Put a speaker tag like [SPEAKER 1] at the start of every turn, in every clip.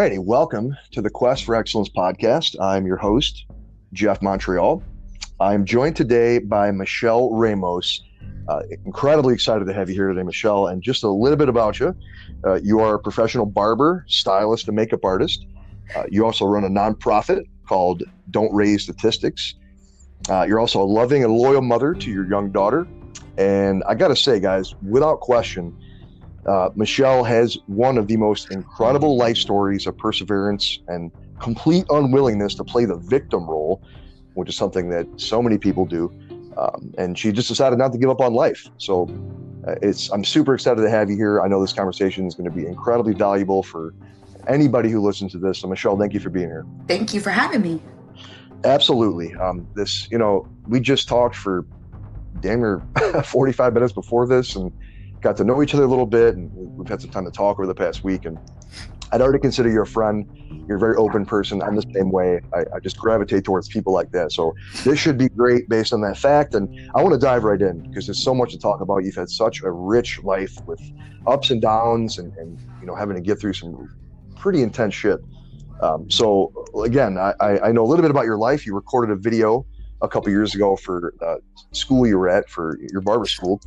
[SPEAKER 1] righty, welcome to the Quest for Excellence podcast. I'm your host, Jeff Montreal. I'm joined today by Michelle Ramos. Uh, incredibly excited to have you here today, Michelle. And just a little bit about you uh, you are a professional barber, stylist, and makeup artist. Uh, you also run a nonprofit called Don't Raise Statistics. Uh, you're also a loving and loyal mother to your young daughter. And I got to say, guys, without question, uh, Michelle has one of the most incredible life stories of perseverance and complete unwillingness to play the victim role, which is something that so many people do. Um, and she just decided not to give up on life. So uh, it's I'm super excited to have you here. I know this conversation is going to be incredibly valuable for anybody who listens to this. So Michelle, thank you for being here.
[SPEAKER 2] Thank you for having me.
[SPEAKER 1] Absolutely. Um, this, you know, we just talked for damn near 45 minutes before this, and got to know each other a little bit, and we've had some time to talk over the past week. And I'd already consider you a friend. You're a very open person. I'm the same way. I, I, just gravitate towards people like that. So this should be great based on that fact. And I want to dive right in because there's so much to talk about. You've had such a rich life with ups and downs, and, and you know having to get through some pretty intense shit. Um, so again, I, I know a little bit about your life. You recorded a video a couple years ago for uh, school you were at for your barber school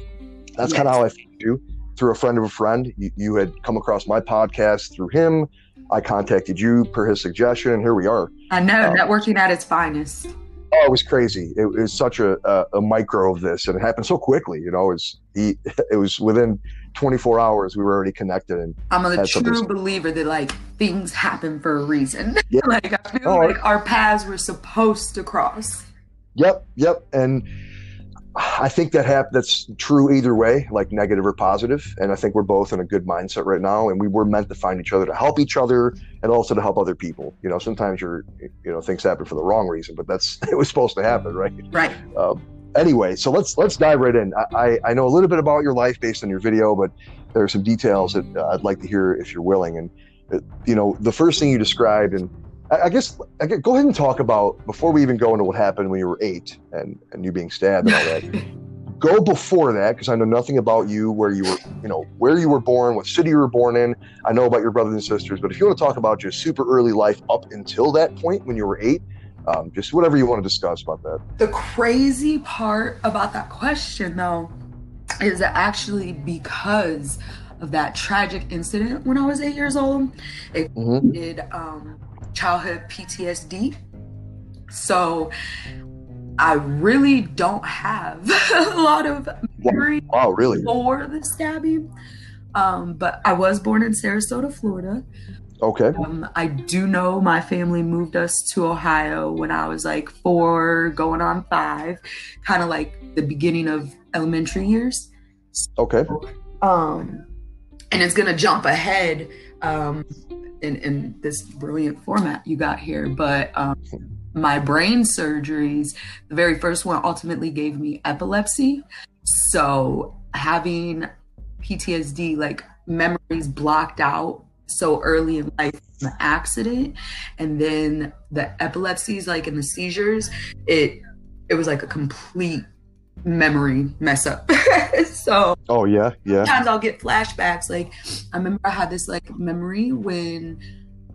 [SPEAKER 1] that's yes. kind of how I found you through a friend of a friend. You, you had come across my podcast through him. I contacted you per his suggestion, and here we are.
[SPEAKER 2] I know um, networking at its finest.
[SPEAKER 1] Oh, it was crazy. It, it was such a, a, a, micro of this, and it happened so quickly. You know, it was he, it was within 24 hours we were already connected. And
[SPEAKER 2] I'm a true believer that like things happen for a reason. Yeah. like I feel oh, like our paths were supposed to cross.
[SPEAKER 1] Yep, yep, and I think that hap- that's true either way, like negative or positive. And I think we're both in a good mindset right now. And we were meant to find each other to help each other and also to help other people. You know, sometimes you're, you know, things happen for the wrong reason, but that's it was supposed to happen, right?
[SPEAKER 2] Right.
[SPEAKER 1] Um, anyway, so let's let's dive right in. I, I know a little bit about your life based on your video, but there are some details that uh, I'd like to hear if you're willing. And uh, you know, the first thing you described and I guess, I guess go ahead and talk about before we even go into what happened when you were eight and and you being stabbed and all that. go before that because I know nothing about you, where you were, you know, where you were born, what city you were born in. I know about your brothers and sisters, but if you want to talk about your super early life up until that point when you were eight, um, just whatever you want to discuss about that.
[SPEAKER 2] The crazy part about that question, though, is that actually because of that tragic incident when I was eight years old, it mm-hmm. did um, childhood PTSD. So I really don't have a lot of memory
[SPEAKER 1] wow, really?
[SPEAKER 2] for the stabbing. Um, but I was born in Sarasota, Florida.
[SPEAKER 1] Okay.
[SPEAKER 2] Um, I do know my family moved us to Ohio when I was like four, going on five, kind of like the beginning of elementary years.
[SPEAKER 1] Okay.
[SPEAKER 2] Um, and it's gonna jump ahead um, in, in this brilliant format you got here. But um, my brain surgeries, the very first one ultimately gave me epilepsy. So having PTSD, like memories blocked out so early in life from the accident, and then the epilepsies, like in the seizures, it it was like a complete memory mess up. so
[SPEAKER 1] Oh yeah, yeah.
[SPEAKER 2] Sometimes I'll get flashbacks. Like I remember I had this like memory when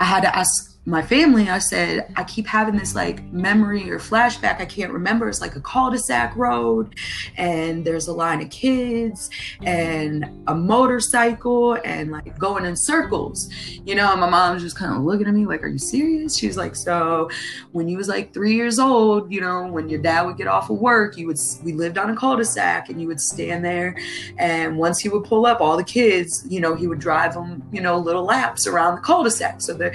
[SPEAKER 2] I had to ask my family, I said, I keep having this like memory or flashback. I can't remember. It's like a cul de sac road, and there's a line of kids and a motorcycle and like going in circles, you know. And my mom's just kind of looking at me like, Are you serious? She's like, So when you was like three years old, you know, when your dad would get off of work, you would, we lived on a cul de sac and you would stand there. And once he would pull up, all the kids, you know, he would drive them, you know, little laps around the cul de sac. So the,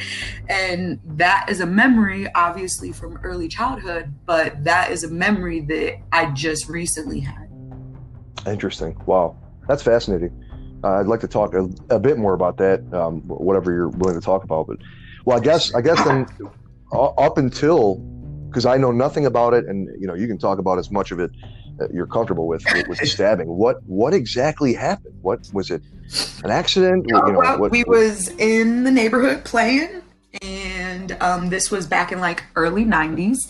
[SPEAKER 2] and and that is a memory obviously from early childhood but that is a memory that i just recently had.
[SPEAKER 1] Interesting. Wow. That's fascinating. Uh, i'd like to talk a, a bit more about that um, whatever you're willing to talk about but well i guess i guess then up until because i know nothing about it and you know you can talk about as much of it you're comfortable with with the stabbing. What what exactly happened? What was it? An accident?
[SPEAKER 2] You know, well, what, we what? was in the neighborhood playing and um, this was back in like early 90s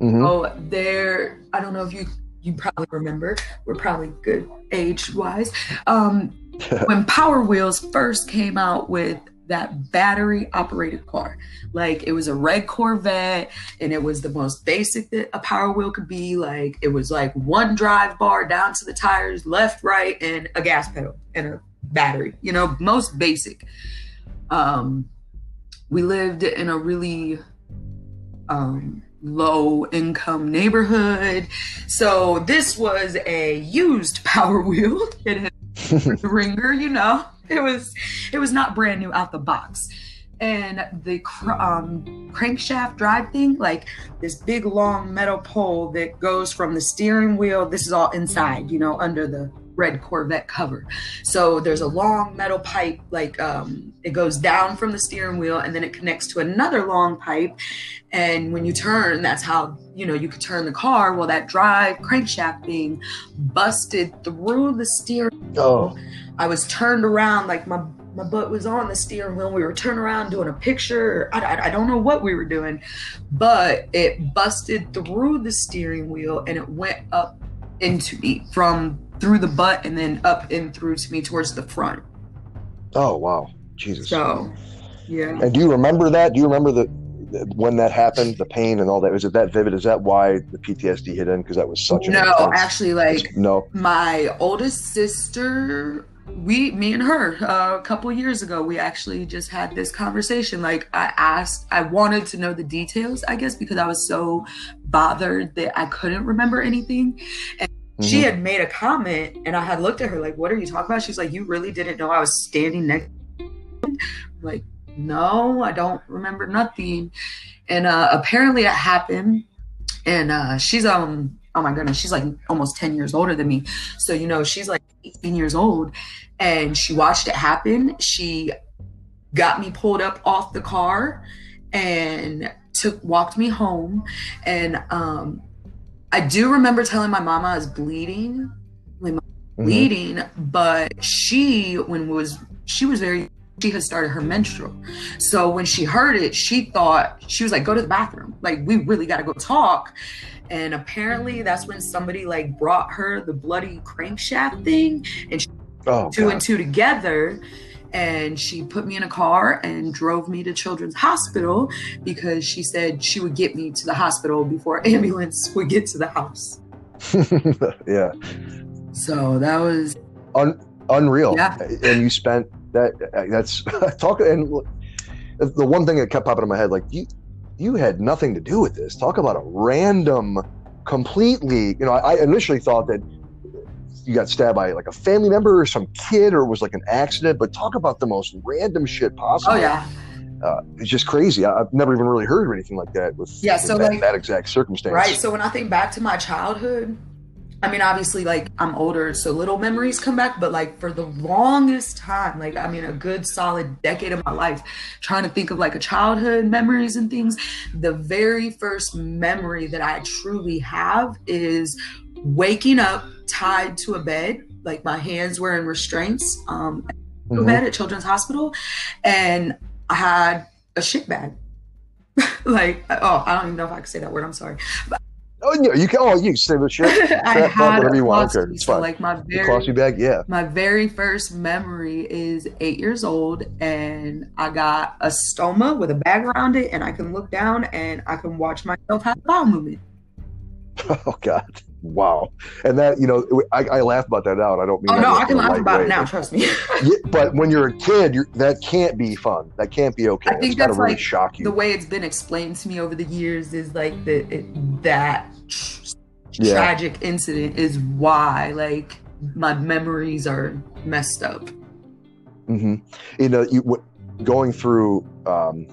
[SPEAKER 2] mm-hmm. so there i don't know if you you probably remember we're probably good age wise um, when power wheels first came out with that battery operated car. Like it was a red Corvette and it was the most basic that a power wheel could be. Like it was like one drive bar down to the tires, left, right, and a gas pedal and a battery, you know, most basic. Um, we lived in a really um, low income neighborhood. So this was a used power wheel. It had a ringer, you know. It was it was not brand new out the box. And the cr- um, crankshaft drive thing, like this big long metal pole that goes from the steering wheel. This is all inside, you know, under the red Corvette cover. So there's a long metal pipe, like um, it goes down from the steering wheel and then it connects to another long pipe. And when you turn, that's how you know you could turn the car. Well, that drive crankshaft thing busted through the steering.
[SPEAKER 1] Oh.
[SPEAKER 2] I was turned around like my my butt was on the steering wheel. We were turning around doing a picture. I, I, I, don't know what we were doing, but it busted through the steering wheel and it went up into me from through the butt and then up and through to me towards the front.
[SPEAKER 1] Oh wow, Jesus.
[SPEAKER 2] So, yeah.
[SPEAKER 1] And do you remember that? Do you remember the when that happened, the pain and all that? Was it that vivid? Is that why the PTSD hit in? Because that was such a
[SPEAKER 2] no.
[SPEAKER 1] intense-
[SPEAKER 2] Actually, like
[SPEAKER 1] no.
[SPEAKER 2] my oldest sister we me and her uh, a couple years ago we actually just had this conversation like i asked i wanted to know the details i guess because i was so bothered that i couldn't remember anything and she
[SPEAKER 1] Mhm.
[SPEAKER 2] had made a comment and i had looked at her like what are you talking about? She's like you really didn't know i was standing next like no i don't remember nothing. And uh apparently it happened and uh she's um oh my goodness she's like almost 10 years older than me. So you know she's like 18 years old and she watched it happen. She got me pulled up off the car and took walked me home and um i do remember telling my mama i was bleeding
[SPEAKER 1] Mhm.
[SPEAKER 2] bleeding but she when was she was very she had started her menstrual so when she heard it she thought she was like go to the bathroom like we really got to go talk and apparently that's when somebody like brought her the bloody crankshaft thing and she
[SPEAKER 1] Oh,
[SPEAKER 2] two
[SPEAKER 1] God.
[SPEAKER 2] and two together and she put me in a car and drove me to children's hospital because she said she would get me to the hospital before ambulance would get to the house
[SPEAKER 1] yeah.
[SPEAKER 2] so that was
[SPEAKER 1] Un- unreal.
[SPEAKER 2] Yeah.
[SPEAKER 1] And you spent that. That's talk. And the one thing that kept popping in my head, like you, you had nothing to do with this. Talk about a random, completely. You know, I, I initially thought that you got stabbed by like a family member or some kid, or it was like an accident. But talk about the most random shit possible.
[SPEAKER 2] oh yeah
[SPEAKER 1] uh, it's just crazy. I, I've never even really heard of anything like that with,
[SPEAKER 2] Yeah, so,
[SPEAKER 1] that,
[SPEAKER 2] like-
[SPEAKER 1] that exact circumstance.
[SPEAKER 2] Right. So when I think back to my childhood, I mean, obviously, like I'm older, so little memories come back, but like for the longest time, like I mean, a good solid decade of my life, trying to think of like a childhood memories and things, the very first memory that I truly have is waking up tied to a bed, like my hands were in restraints, um,
[SPEAKER 1] Mhm.
[SPEAKER 2] bed at Children's Hospital, and I had a shit bag. like, oh, I don't even know if I can say that word. I'm sorry.
[SPEAKER 1] Oh, yeah, you can. Oh, you can say the shit.
[SPEAKER 2] I
[SPEAKER 1] Crap,
[SPEAKER 2] had
[SPEAKER 1] whatever
[SPEAKER 2] a
[SPEAKER 1] you want. Okay, it's
[SPEAKER 2] so
[SPEAKER 1] fine.
[SPEAKER 2] like my very
[SPEAKER 1] colostomy bag. Yeah.
[SPEAKER 2] my very first memory is eight years old, and I got a stoma with a bag around it, and I can look down and I can watch myself have a bowel movement.
[SPEAKER 1] Oh God. Wow. And that you know, I, I laugh about that out. I don't mean.
[SPEAKER 2] Oh no, I can laugh about
[SPEAKER 1] way,
[SPEAKER 2] it now.
[SPEAKER 1] but-
[SPEAKER 2] Trust me.
[SPEAKER 1] Yeah, but when you're a kid, you're, that can't be fun. That can't be okay.
[SPEAKER 2] I think
[SPEAKER 1] it's
[SPEAKER 2] that's
[SPEAKER 1] really
[SPEAKER 2] like
[SPEAKER 1] shock you.
[SPEAKER 2] the way it's been explained to me over the years is like the it, that
[SPEAKER 1] Yeah.
[SPEAKER 2] tragic incident is why like my memories are messed up.
[SPEAKER 1] hmm You know, you w- going through, um,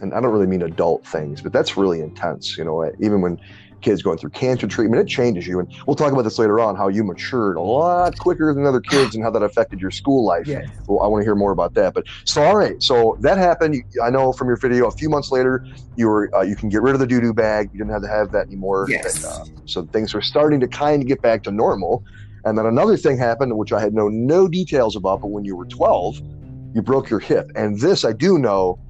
[SPEAKER 1] and I don't really mean adult things, but that's really intense. You know, even when kids going through cancer treatment, it changes you. And we'll talk about this later on. How you matured a lot quicker than other kids, and how that affected your school life.
[SPEAKER 2] Yes.
[SPEAKER 1] Well, I want to hear more about that. But so, all right. So that happened. I know from your video. A few months later, you were uh, you can get rid of the doo doo bag. You didn't have to have that anymore.
[SPEAKER 2] Yes.
[SPEAKER 1] And, uh, so things were starting to kind of get back to normal. And then another thing happened, which I had no no details about. But when you were 12, you broke your hip. And this I do know.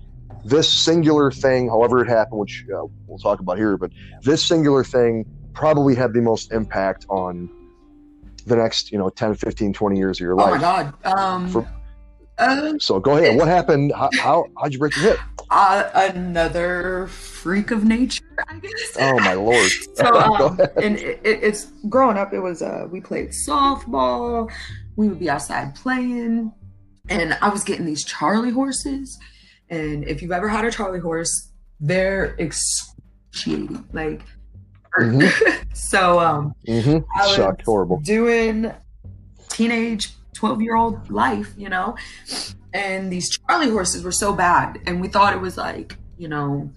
[SPEAKER 1] This singular thing, however it happened, which uh, we'll talk about here, but this singular thing probably had the most impact on the next, you know, 10, 15, 20 years of your life.
[SPEAKER 2] Oh my god. Um
[SPEAKER 1] For-
[SPEAKER 2] Uh,
[SPEAKER 1] So go ahead. What happened? How, how how'd you break your hip?
[SPEAKER 2] uh, another freak of nature, I guess.
[SPEAKER 1] Oh my lord!
[SPEAKER 2] so um, and it, it- it's growing up it was uh we played softball we would be outside playing and i was getting these charlie horses and if you've ever had a charlie horse they're excruciating like
[SPEAKER 1] Mhm.
[SPEAKER 2] so um
[SPEAKER 1] mm-hmm.
[SPEAKER 2] I was
[SPEAKER 1] Sucked. Horrible.
[SPEAKER 2] doing teenage 12 year old life, you know? And these Charlie horses were so bad. And we thought it was like, you know,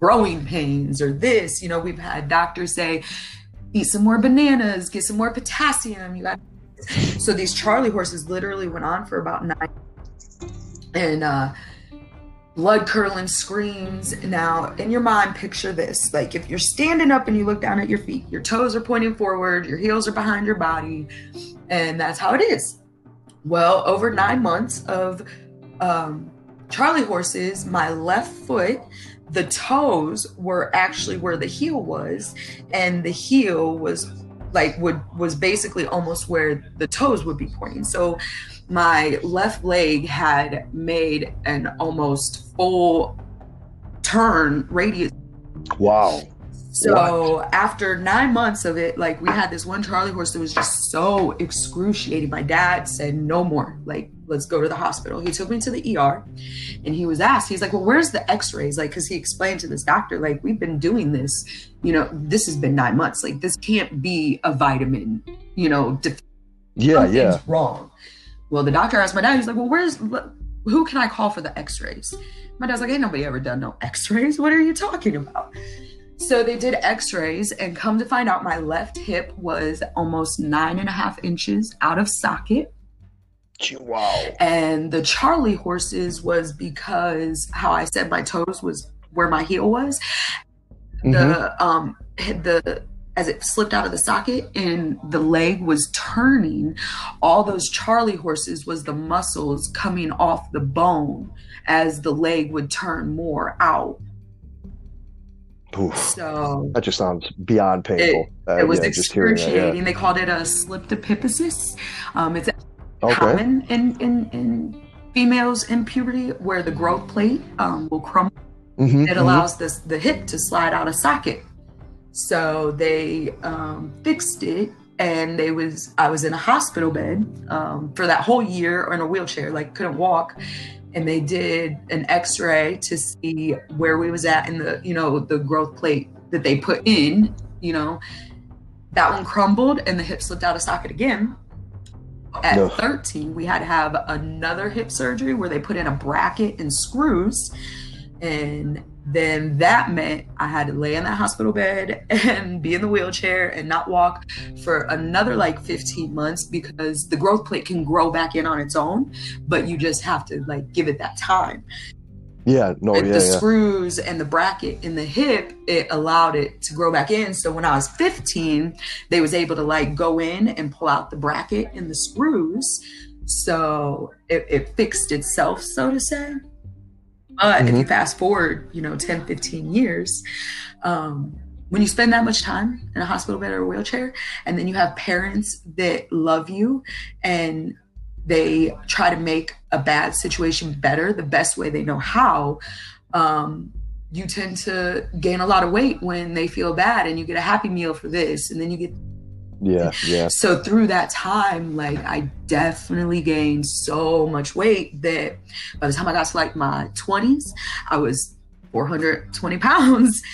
[SPEAKER 2] growing pains or this. You know, we've had doctors say, eat some more bananas, get some more potassium. You got so these Charlie horses literally went on for about nine and uh blood curdling screams. Now, in your mind, picture this. Like if you're standing up and you look down at your feet, your toes are pointing forward, your heels are behind your body, and that's how it is. Well, over nine months of um, Charlie horses, my left foot, the toes were actually where the heel was, and the heel was like would was basically almost where the toes would be pointing. So my left leg had made an almost full turn radius
[SPEAKER 1] Wow.
[SPEAKER 2] so after nine months of it, like we had this one Charlie horse that was just so excruciating. My dad said, no more. Like, let's go to the hospital. He took me to the ER and he was asked, he's like, well, where's the x-rays? Like, cause he explained to this doctor, like, we've been doing this, you know, this has been nine months. Like, this can't be a vitamin, you know, def-
[SPEAKER 1] Yeah,
[SPEAKER 2] something's
[SPEAKER 1] yeah.
[SPEAKER 2] wrong. Well, the doctor asked my dad, he's like, well, where's, who can I call for the x-rays? My dad's like, ain't nobody ever done no x-rays. What are you talking about? So they did x-rays and come to find out my left hip was almost nine and a half inches out of socket.
[SPEAKER 1] Wow.
[SPEAKER 2] And the Charlie horses was because how I said my toes was where my heel was.
[SPEAKER 1] Mhm.
[SPEAKER 2] The um the as it slipped out of the socket and the leg was turning, all those Charlie horses was the muscles coming off the bone as the leg would turn more out.
[SPEAKER 1] Oof.
[SPEAKER 2] So
[SPEAKER 1] That just sounds beyond painful. Uh,
[SPEAKER 2] it was
[SPEAKER 1] yeah, that, yeah.
[SPEAKER 2] excruciating. They called it a slipped epiphysis. Um, it's
[SPEAKER 1] Okay.
[SPEAKER 2] common in, in, in females in puberty where the growth plate um, will crumble.
[SPEAKER 1] Mhm,
[SPEAKER 2] It
[SPEAKER 1] mhm.
[SPEAKER 2] allows this, the hip to slide out of socket. So they um, fixed it, and they was I was in a hospital bed um, for that whole year or in a wheelchair, like couldn't walk. And they did an X-ray to see where we was at in the you know the growth plate that they put in. You know, that one crumbled, and the hip slipped out of socket again. At
[SPEAKER 1] No.
[SPEAKER 2] 13, we had to have another hip surgery where they put in a bracket and screws. And then that meant I had to lay in that hospital bed and be in the wheelchair and not walk for another like 15 months because the growth plate can grow back in on its own, but you just have to like give it that time.
[SPEAKER 1] Yeah, no,
[SPEAKER 2] With
[SPEAKER 1] yeah,
[SPEAKER 2] the
[SPEAKER 1] yeah.
[SPEAKER 2] screws and the bracket in the hip, it allowed it to grow back in. So when I was 15, they was able to like go in and pull out the bracket and the screws. So it, it fixed itself, so to say. But if you
[SPEAKER 1] Mhm.
[SPEAKER 2] fast forward, you know, 10, 15 years, um, when you spend that much time in a hospital bed or a wheelchair, and then you have parents that love you and they try to make a bad situation better the best way they know how, um, you tend to gain a lot of weight when they feel bad and you get a happy meal for this and then you get
[SPEAKER 1] Yeah, yeah.
[SPEAKER 2] so through that time like i definitely gained so much weight that by the time i got to like my 20s i was 420 pounds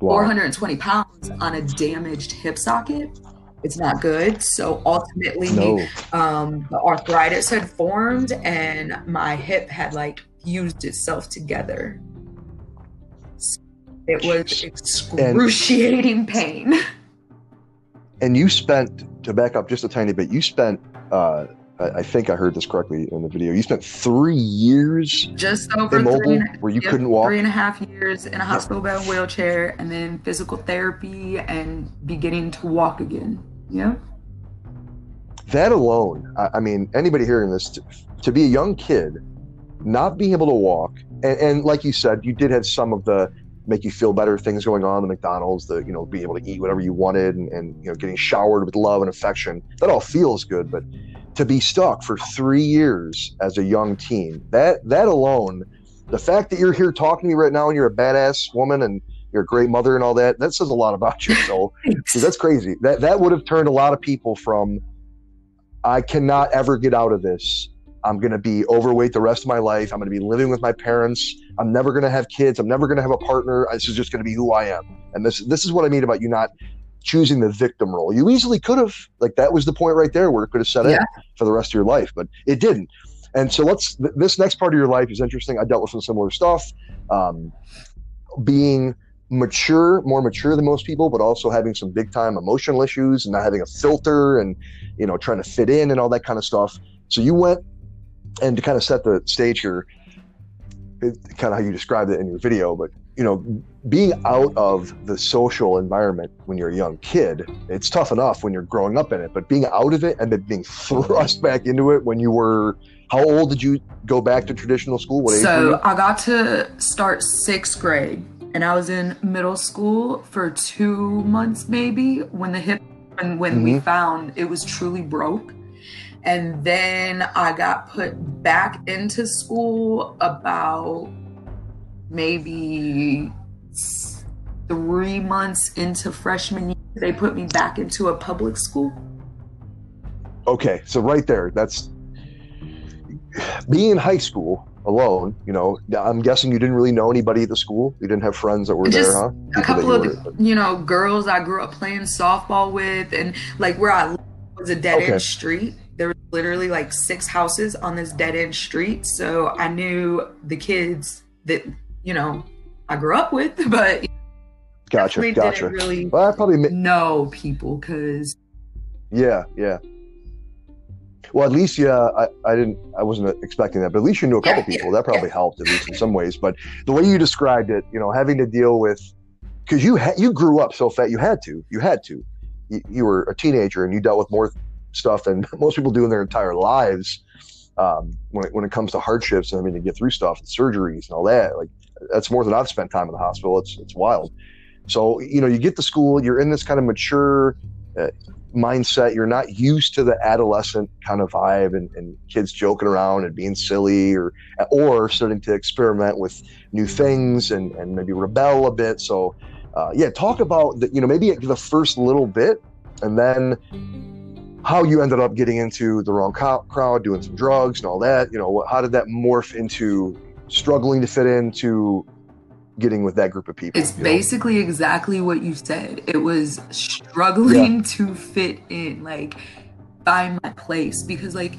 [SPEAKER 1] Wow.
[SPEAKER 2] 420 pounds on a damaged hip socket it's not good so ultimately
[SPEAKER 1] No.
[SPEAKER 2] um, the arthritis had formed and my hip had like fused itself together it was excruciating pain
[SPEAKER 1] And you spent to back up just a tiny bit. You spent. Uh, I I think I heard this correctly in the video. You spent three years
[SPEAKER 2] just over three
[SPEAKER 1] immobile,
[SPEAKER 2] and,
[SPEAKER 1] where you
[SPEAKER 2] yep,
[SPEAKER 1] couldn't walk.
[SPEAKER 2] three and a half years in a hospital bed wheelchair and then physical therapy and beginning to walk again yeah
[SPEAKER 1] that alone I, I mean anybody hearing this to, to be a young kid not being able to walk and, and like you said you did have some of the make you feel better things going on the mcdonald's the you know being able to eat whatever you wanted and, and you know getting showered with love and affection that all feels good but to be stuck for three years as a young teen, that that alone, the fact that you're here talking to me right now and you're a badass woman and you're a great mother and all that, that says a lot about you. So that's crazy. That that would have turned a lot of people from I cannot ever get out of this. I'm going to be overweight the rest of my life. I'm going to be living with my parents. I'm never going to have kids. I'm never going to have a partner. This is just going to be who I am. And this this is what I mean about you not choosing the victim role. You easily could have, like that was the point right there where it could have set yeah. in for the rest of your life, but it didn't. And so let's. Th- this next part of your life is interesting. I dealt with some similar stuff, um, being mature, more mature than most people, but also having some big time emotional issues and not having a filter and you know trying to fit in and all that kind of stuff. So you went and to kind of set the stage here, it, kind of how you described it in your video, but you know, being out of the social environment when you're a young kid, it's tough enough when you're growing up in it, but being out of it and then being thrust back into it when you were how old did you go back to traditional school?
[SPEAKER 2] What so I got to start sixth grade and I was in middle school for two months maybe when the hip when, when mm-hmm. we found it was truly broke. And then I got put back into school about maybe three months into freshman year. They put me back into a public school.
[SPEAKER 1] Okay, so right there, that's being in high school alone. You know, I'm guessing you didn't really know anybody at the school. You didn't have friends that were Just there, huh?
[SPEAKER 2] People a couple of were, you know girls I grew up playing softball with, and like where I lived was a dead okay. end street. Literally like six houses on this dead end street, so I knew the kids that you know I grew up with, but
[SPEAKER 1] gotcha, gotcha.
[SPEAKER 2] Didn't really well, I probably know people because
[SPEAKER 1] yeah, yeah. Well, at least yeah, I, I didn't I wasn't expecting that, but at least you knew a couple yeah, people. Yeah, that probably yeah. helped at least in some ways. But the way you described it, you know, having to deal with because you ha- you grew up so fat, you had to, you had to. You, you, were a teenager and you dealt with more stuff than most people do in their entire lives. Um, when it, when it comes to hardships and I mean to get through stuff and surgeries and all that, like that's more than I've spent time in the hospital. It's it's wild. So you know, you get to school, you're in this kind of mature uh, mindset. You're not used to the adolescent kind of vibe and, and, kids joking around and being silly, or or starting to experiment with new things and and maybe rebel a bit. So uh, yeah, talk about the, you know maybe the first little bit, and then how you ended up getting into the wrong co- crowd, doing some drugs and all that. You know, how did that morph into struggling to fit into getting with that group of people.
[SPEAKER 2] It's basically know? exactly what you said. It was struggling yeah. to fit in, like find my place because like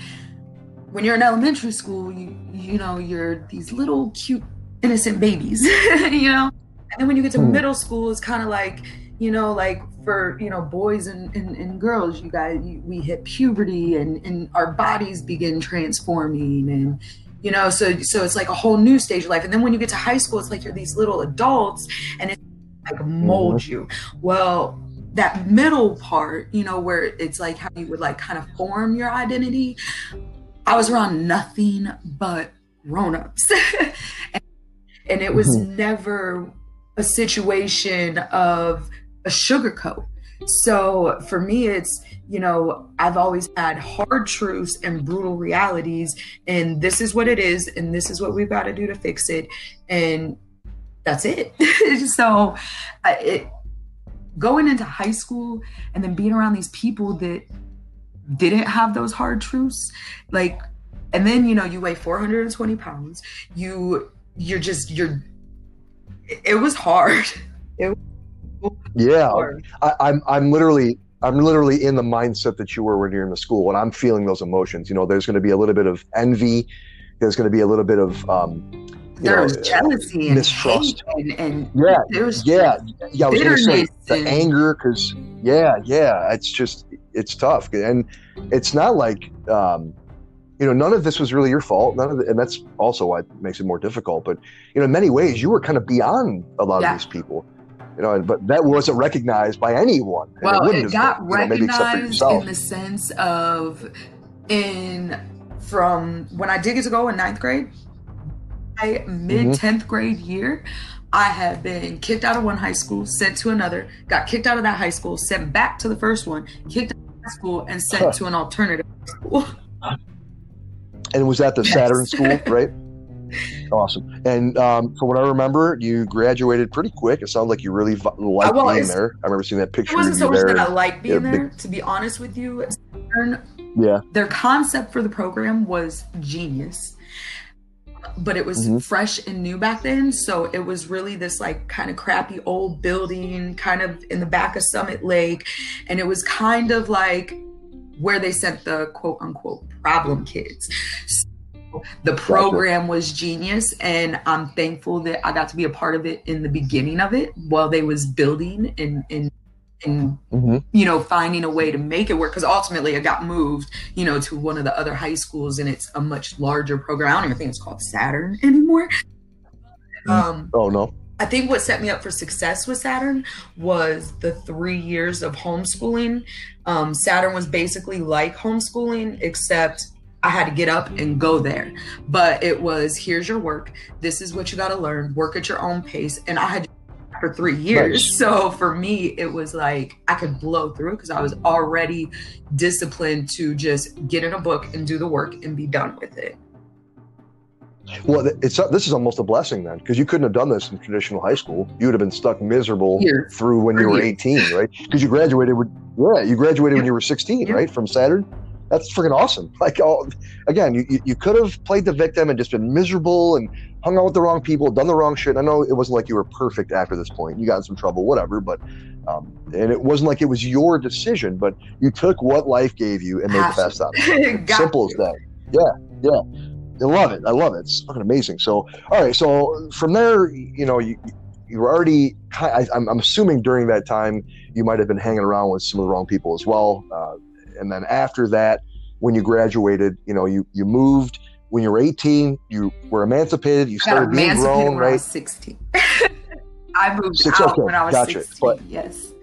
[SPEAKER 2] when you're in elementary school, you you know, you're these little cute innocent babies, you know? And then when you get to hmm. middle school, it's kind of like, you know, like for, you know, boys and, and, and girls, you guys, you, we hit puberty and, and our bodies begin transforming and, you know so so it's like a whole new stage of life and then when you get to high school it's like you're these little adults and it's like mold mm-hmm. you well that middle part you know where it's like how you would like kind of form your identity i was around nothing but grown-ups and, and, it was mm-hmm. never a situation of a sugarcoat so for me it's you know, I've always had hard truths and brutal realities, and this is what it is, and this is what we've got to do to fix it, and that's it. so, it, going into high school and then being around these people that didn't have those hard truths, like, and then you know, you weigh 420 pounds, you, you're just, you're, it was hard. It
[SPEAKER 1] was yeah. I, I'm, I'm literally I'm literally in the mindset that you were when you're in the school, and I'm feeling those emotions. You know, there's going to be a little bit of envy. There's going to be a little bit of um,
[SPEAKER 2] there's know, jealousy and mistrust, and, and
[SPEAKER 1] yeah, there's yeah, yeah. I was going to say the and... anger because yeah, yeah. It's just it's tough, and it's not like um, you know none of this was really your fault. None of it, and that's also why it makes it more difficult. But you know, in many ways, you were kind of beyond a lot yeah. of these people you know, but that wasn't recognized by anyone.
[SPEAKER 2] Well, it, it got been, recognized you know, in the sense of in from when I did get to go in ninth grade, my mid 10th mm-hmm. grade year, I had been kicked out of one high school, sent to another, got kicked out of that high school, sent back to the first one, kicked out of high school, and sent to an alternative school.
[SPEAKER 1] And was that the
[SPEAKER 2] Yes.
[SPEAKER 1] Saturn school, right? Awesome. And um, from what I remember, you graduated pretty quick. It sounds like you really liked
[SPEAKER 2] well,
[SPEAKER 1] being there. I remember seeing that picture
[SPEAKER 2] It wasn't so much
[SPEAKER 1] there.
[SPEAKER 2] that I liked being
[SPEAKER 1] Yeah, big-
[SPEAKER 2] there, to be honest with you.
[SPEAKER 1] Yeah.
[SPEAKER 2] their concept for the program was genius but it was
[SPEAKER 1] Mhm.
[SPEAKER 2] fresh and new back then so it was really this like kind of crappy old building kind of in the back of summit lake and it was kind of like where they sent the quote unquote problem kids so the program was genius and i'm thankful that i got to be a part of it in the beginning of it while they was building and and and
[SPEAKER 1] hmm
[SPEAKER 2] you know, finding a way to make it work. Because ultimately, it got moved, you know, to one of the other high schools, and it's a much larger program. I don't even think it's called Saturn anymore. Um,
[SPEAKER 1] Oh, no.
[SPEAKER 2] I think what set me up for success with Saturn was the three years of homeschooling. Um, Saturn was basically like homeschooling, except I had to get up and go there. But it was here's your work. This is what you got to learn. Work at your own pace. And I had for three years.
[SPEAKER 1] Nice.
[SPEAKER 2] So for me, it was like I could blow through because I was already disciplined to just get in a book and do the work and be done with it.
[SPEAKER 1] Well, th- it's this is almost a blessing then, because you couldn't have done this in traditional high school. You would have been stuck miserable
[SPEAKER 2] Years.
[SPEAKER 1] through when you were 18, right? Because you graduated with yeah, you graduated when you were 16,
[SPEAKER 2] Yeah.
[SPEAKER 1] right, from Saturn. That's freaking awesome. Like, all, again, you, you, you could have played the victim and just been miserable and hung out with the wrong people, done the wrong shit. I know it wasn't like you were perfect after this point. You got in some trouble, whatever, but um, and it wasn't like it was your decision, but you took what life gave you and made the best out of it. Simple as that. Yeah, yeah. I love it. I love it. It's fucking amazing. So, all right. So from there, you know, you you were already. I, I'm, I'm assuming during that time you might have been hanging around with some of the wrong people as well. Uh, and then after that, when you graduated, you know, you you moved. When you were 18, you were emancipated. You started being grown,
[SPEAKER 2] when I
[SPEAKER 1] right?
[SPEAKER 2] was 16. I moved
[SPEAKER 1] Six-
[SPEAKER 2] out
[SPEAKER 1] okay,
[SPEAKER 2] when I was
[SPEAKER 1] gotcha.
[SPEAKER 2] 16.
[SPEAKER 1] But-
[SPEAKER 2] yes.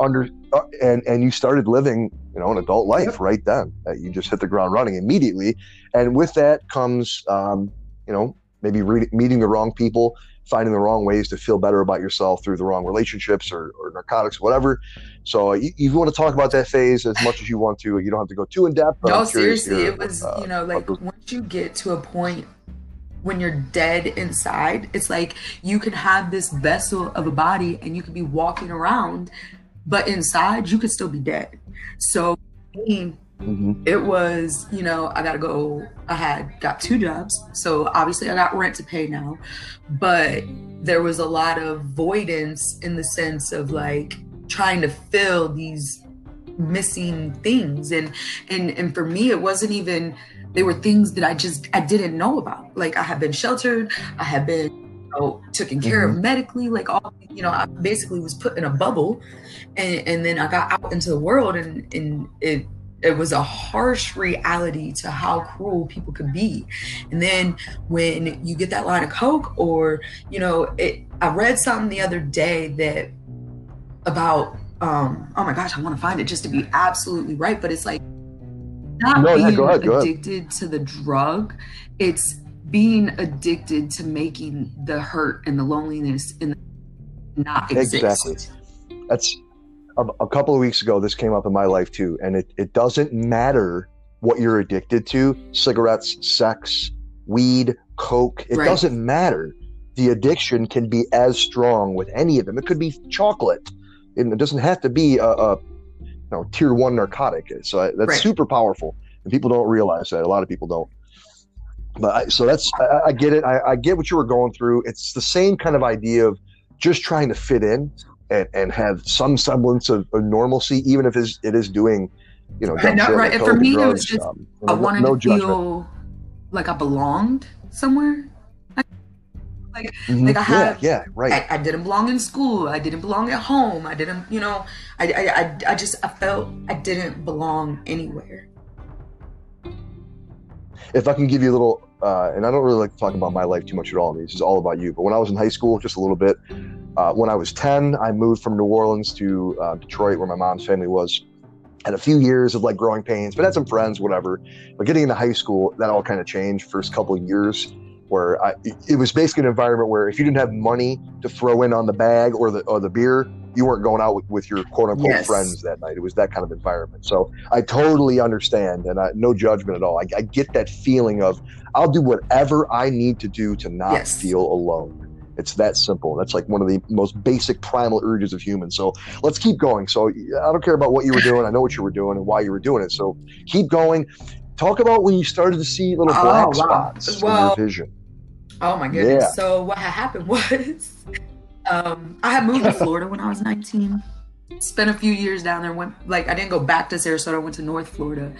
[SPEAKER 1] under uh, and and you started living you know an adult life
[SPEAKER 2] Yep.
[SPEAKER 1] right then uh, you just hit the ground running immediately and with that comes um, you know maybe re- meeting the wrong people finding the wrong ways to feel better about yourself through the wrong relationships or, or narcotics whatever so you, you want to talk about that phase as much as you want to you don't have to go too in depth
[SPEAKER 2] No, seriously, it was,
[SPEAKER 1] uh,
[SPEAKER 2] you know, like
[SPEAKER 1] those-
[SPEAKER 2] once you get to a point when you're dead inside, it's like you can have this vessel of a body and you could be walking around, but inside you could still be dead. So,
[SPEAKER 1] mhm.
[SPEAKER 2] it was you know i gotta go i had got two jobs so obviously i got rent to pay now but there was a lot of voidance in the sense of like trying to fill these missing things and and and for me it wasn't even they were things that i just i didn't know about like i had been sheltered i had been you know, taken care of medically like all you know i basically was put in a bubble and and then i got out into the world and and it it was a harsh reality to how cruel people could be and then when you get that line of coke or you know it i read something the other day that about um oh my gosh i want to find it just to be absolutely right but it's like not
[SPEAKER 1] No, yeah,
[SPEAKER 2] being
[SPEAKER 1] go ahead.
[SPEAKER 2] addicted to the drug it's being addicted to making the hurt and the loneliness and not exist
[SPEAKER 1] Exactly. that's a, a couple of weeks ago this came up in my life too and it, it doesn't matter what you're addicted to cigarettes sex weed coke it
[SPEAKER 2] Right.
[SPEAKER 1] doesn't matter. The addiction can be as strong with any of them. It could be chocolate. And it doesn't have to be a, a you know tier one narcotic. So that's
[SPEAKER 2] Right.
[SPEAKER 1] super powerful and people don't realize that. A lot of people don't. But I, so that's I, I get it. I, I get what you were going through. It's the same kind of idea of just trying to fit in and, and have some semblance of, of normalcy, even if it is, it is doing, you know,
[SPEAKER 2] Right,
[SPEAKER 1] dumb
[SPEAKER 2] no, right. And for me, it was just-
[SPEAKER 1] um,
[SPEAKER 2] I wanted
[SPEAKER 1] no
[SPEAKER 2] to
[SPEAKER 1] judgment.
[SPEAKER 2] feel like I belonged somewhere.
[SPEAKER 1] Mhm.
[SPEAKER 2] like I
[SPEAKER 1] yeah,
[SPEAKER 2] have-
[SPEAKER 1] yeah, right.
[SPEAKER 2] I, I didn't belong in school. I didn't belong at home. I didn't, you know, I, I, I, I just, I felt I didn't belong anywhere.
[SPEAKER 1] if I can give you a little, uh, and I don't really like to talk about my life too much at all. I mean, this is all about you. But when I was in high school, just a little bit. Uh, when I was 10, I moved from New Orleans to uh, Detroit, where my mom's family was. Had a few years of like growing pains, but had some friends, whatever. But getting into high school, that all kind of changed. First couple of years, where I, it was basically an environment where if you didn't have money to throw in on the bag or the or the beer, you weren't going out with, with your quote unquote
[SPEAKER 2] Yes.
[SPEAKER 1] friends that night. It was that kind of environment. So I totally understand, and I, no judgment at all. I, I get that feeling of I'll do whatever I need to do to not
[SPEAKER 2] Yes.
[SPEAKER 1] feel alone. It's that simple. That's like one of the most basic primal urges of humans. So let's keep going. So I don't care about what you were doing. I know what you were doing and why you were doing it. So keep going. Talk about when you started to see little
[SPEAKER 2] Oh,
[SPEAKER 1] black
[SPEAKER 2] wow.
[SPEAKER 1] spots
[SPEAKER 2] Well-
[SPEAKER 1] in your vision.
[SPEAKER 2] Oh my goodness.
[SPEAKER 1] Yeah.
[SPEAKER 2] So what had happened was um, I had moved to Florida when I was 19. Spent a few years down there. Went like I didn't go back to Sarasota. I went to North Florida.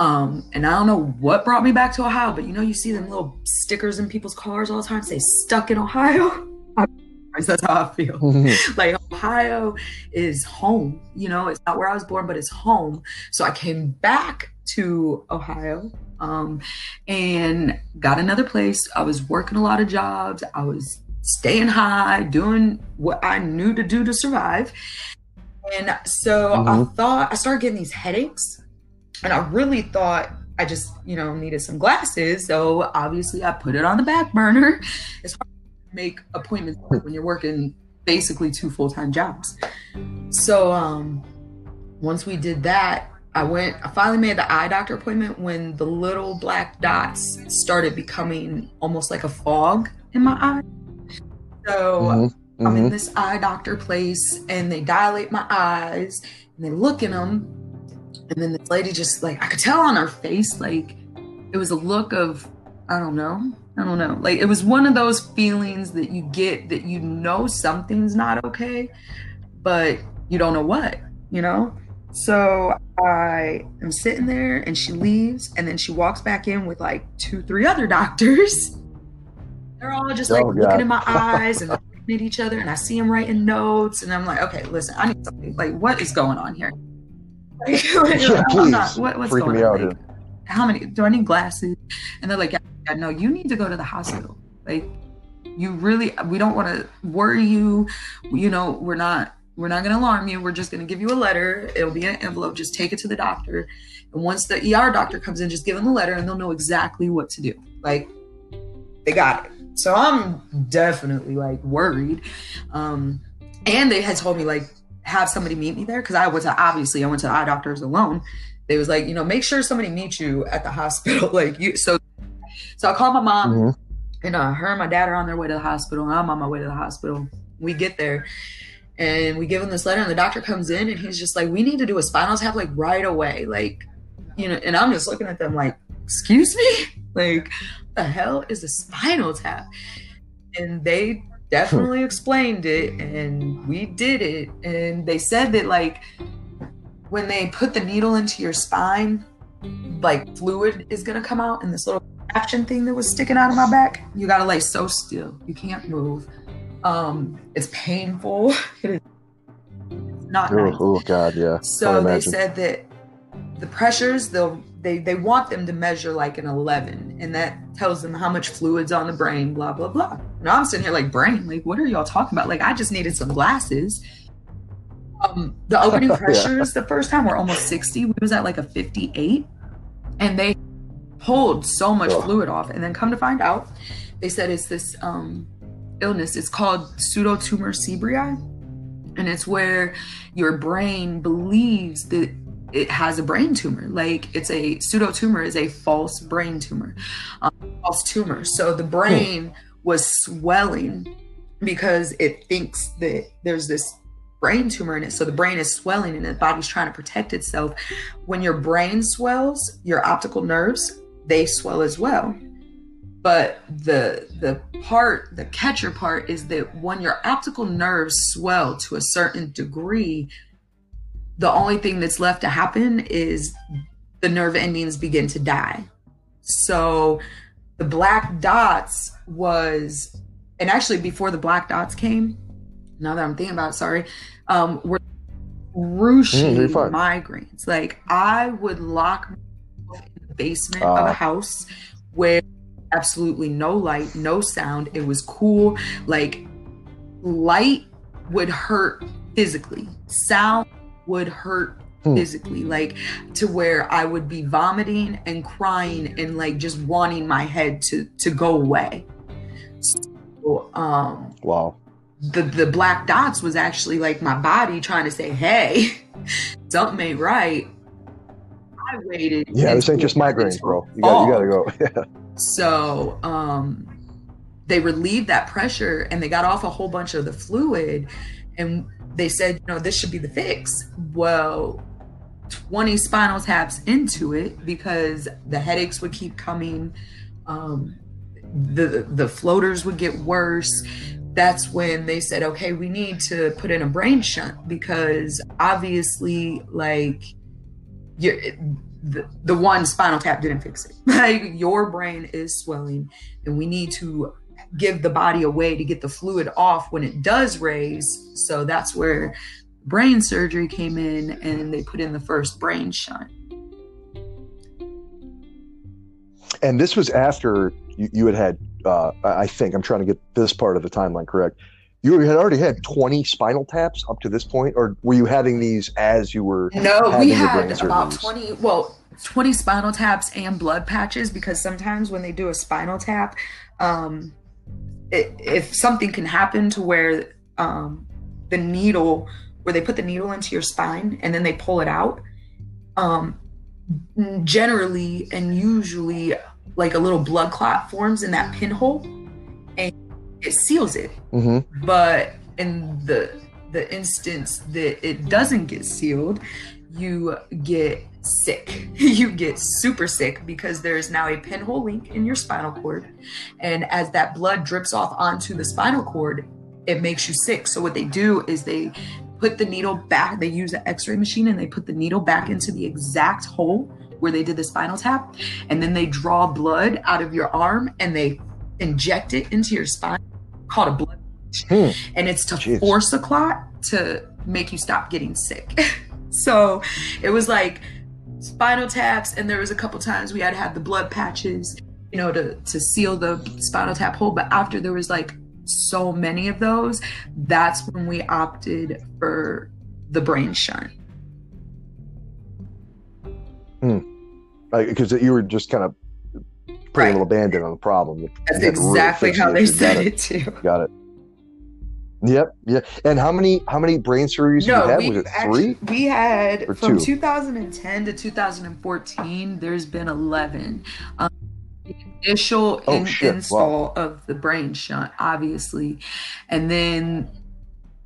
[SPEAKER 2] Um, and I don't know what brought me back to Ohio, but you know, you see them little stickers in people's cars all the time say stuck in Ohio. That's how I feel. like Ohio is home. You know, it's not where I was born, but it's home. So I came back to Ohio um, and got another place. I was working a lot of jobs. I was staying high, doing what I knew to do to survive. And so I
[SPEAKER 1] Mhm.
[SPEAKER 2] thought I started getting these headaches, and I really thought I just, you know, needed some glasses. So obviously, I put it on the back burner. It's hard to make appointments when you're working basically two full time jobs. So um, once we did that, I went. I finally made the eye doctor appointment when the little black dots started becoming almost like a fog in my eye. So
[SPEAKER 1] Mhm,
[SPEAKER 2] I'm in
[SPEAKER 1] mhm.
[SPEAKER 2] this eye doctor place and they dilate my eyes and they look in them. And then this lady just like, I could tell on her face, like it was a look of, I don't know, I don't know. Like it was one of those feelings that you get that you know something's not okay, but you don't know what, you know? So I am sitting there and she leaves and then she walks back in with like two, three other doctors. They're all just like
[SPEAKER 1] Oh, God.
[SPEAKER 2] looking in my eyes and looking at each other and I see them writing notes and I'm like, okay, listen, I need something. Like, what is going on here? Like,
[SPEAKER 1] Yeah,
[SPEAKER 2] I'm not- what- what's
[SPEAKER 1] Freaking
[SPEAKER 2] going on? Like, how many? Do I need glasses? And they're like, yeah, yeah, no, you need to go to the hospital. Like, you really, we don't want to worry you. You know, we're not, we're not going to alarm you. We're just going to give you a letter. It'll be an envelope. Just take it to the doctor. And once the ER doctor comes in, just give them the letter and they'll know exactly what to do. Like, they got it. So I'm definitely like worried. Um, and they had told me like have somebody meet me there because I went to obviously I went to the eye doctors alone. They was like, you know, make sure somebody meets you at the hospital. like you so so I called my mom
[SPEAKER 1] Mhm.
[SPEAKER 2] and uh, her and my dad are on their way to the hospital and I'm on my way to the hospital. We get there and we give him this letter and the doctor comes in and he's just like, we need to do a spinal tap like right away. Like, you know, and I'm just looking at them like, excuse me? Like, the hell is a spinal tap? And they definitely explained it and we did it. And they said that like when they put the needle into your spine, like fluid is gonna come out in this little action thing that was sticking out of my back. You gotta lay so still. You can't move. Um, it's painful. It is not nice.
[SPEAKER 1] Oh, oh, God, yeah.
[SPEAKER 2] So they said that the pressures they'll they they want them to measure like an 11 and that tells them how much fluids on the brain blah blah blah now i'm sitting here like brain like what are y'all talking about? Like i just needed some glasses. Um the opening
[SPEAKER 1] Yeah.
[SPEAKER 2] pressures the first time were almost 60 we was at like a 58 and they pulled so much fluid off. And then come to find out they said it's this um illness. It's called pseudotumor cerebri and it's where your brain believes that it has a brain tumor. Like it's a pseudotumor is a false brain tumor um, false tumor. So the brain was swelling because it thinks that there's this brain tumor in it. So the brain is swelling and the body's trying to protect itself. When your brain swells your optical nerves they swell as well. But the the part the catcher part is that when your optical nerves swell to a certain degree the only thing that's left to happen is the nerve endings begin to die. So the black dots was and actually before the black dots came now that i'm thinking about it sorry um were
[SPEAKER 1] Mm, you're fine.
[SPEAKER 2] migraines like i would lock myself in the basement of
[SPEAKER 1] Ah.
[SPEAKER 2] a house where absolutely no light, no sound. It was cool. Like light would hurt physically. Sound would hurt. Physically. Like to where I would be vomiting and crying and like just wanting my head to to go away. So, um
[SPEAKER 1] Wow.
[SPEAKER 2] the the black dots was actually like my body trying to say, "Hey, something ain't right." I waited.
[SPEAKER 1] Yeah, this ain't just migraines, bro. You got you got to go. Yeah.
[SPEAKER 2] So, um, they relieved that pressure and they got off a whole bunch of the fluid, and they said, you know, this should be the fix. Well, 20 spinal taps into it because the headaches would keep coming. Um, the the floaters would get worse that's when they said okay we need to put in a brain shunt because obviously like you the, the one spinal tap didn't fix it like your brain is swelling and we need to give the body a way to get the fluid off when it does raise so that's where brain surgery came in and they put in the first brain shunt
[SPEAKER 1] and this was after you, you had had uh, I think I'm trying to get this part of the timeline correct. You had already had 20 spinal taps up to this point, or were you having these as you were?
[SPEAKER 2] No, we had about 20. Well, 20 spinal taps and blood patches because sometimes when they do a spinal tap, um, it, if something can happen to where um, the needle, where they put the needle into your spine and then they pull it out, um, generally and usually like a little blood clot forms in that pinhole and it seals it. Mm-hmm. But in the the instance that it doesn't get sealed, you get sick. you get super sick because there is now a pinhole link in your spinal cord. And as that blood drips off onto the spinal cord, it makes you sick. So what they do is they put the needle back, they use an x-ray machine and they put the needle back into the exact hole where they did the spinal tap, and then they draw blood out of your arm and they inject it into your spine, called a blood. Hmm. And it's to Jeez. force a clot to make you stop getting sick. so it was like spinal taps, and there was a couple times we had to have the blood patches, you know, to to seal the spinal tap hole. But after there was like so many of those, that's when we opted for the brain shunt.
[SPEAKER 1] Hmm because you were just kind of putting right. a little band-aid on the problem.
[SPEAKER 2] That's exactly how they said it. it too.
[SPEAKER 1] Got it. Yep. Yeah. And how many how many brain surgeries no, you had? Was it
[SPEAKER 2] actually, three? We had from two? 2010 to 2014. There's been 11. Um, initial oh, in, install wow. of the brain shunt, obviously, and then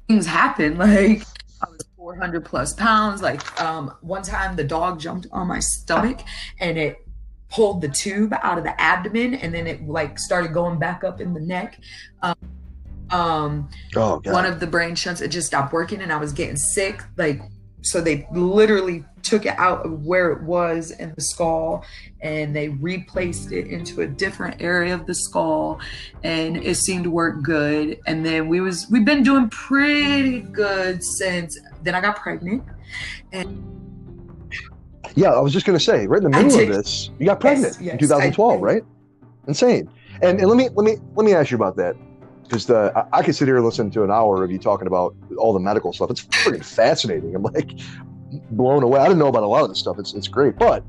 [SPEAKER 2] things happen. Like I was 400 plus pounds. Like um, one time, the dog jumped on my stomach and it pulled the tube out of the abdomen, and then it like started going back up in the neck. Um, um, oh, one of the brain shunts it just stopped working, and I was getting sick. Like so, they literally took it out of where it was in the skull and they replaced it into a different area of the skull and it seemed to work good. And then we was we've been doing pretty good since then i got pregnant. And
[SPEAKER 1] yeah i was just going to say right in the middle of this you got pregnant yes, yes, in 2012 right? Insane. And, and let me let me let me ask you about that because I, I could sit here and listen to an hour of you talking about all the medical stuff. It's freaking fascinating. I'm like, blown away. I didn't know about a lot of this stuff. It's it's great, but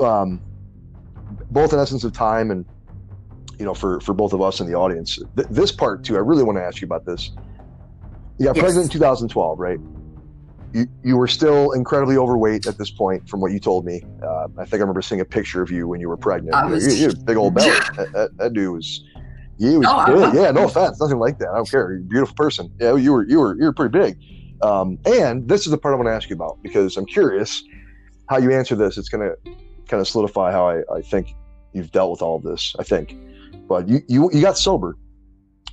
[SPEAKER 1] um, both in essence of time and you know for for both of us in the audience, th- this part too. I really want to ask you about this. Yeah, yes. president in 2012, right? You, you were still incredibly overweight at this point, from what you told me. Uh, I think I remember seeing a picture of you when you were pregnant. Was, you, you, you big old belly. that, that, that, dude was, he was oh, big. Yeah, no offense, nothing like that. I don't care. You're a beautiful person. Yeah, you were, you were, you were pretty big. Um, and this is the part I want to ask you about because I'm curious how you answer this. It's going to kind of solidify how I, I think you've dealt with all of this. I think, but you you, you got sober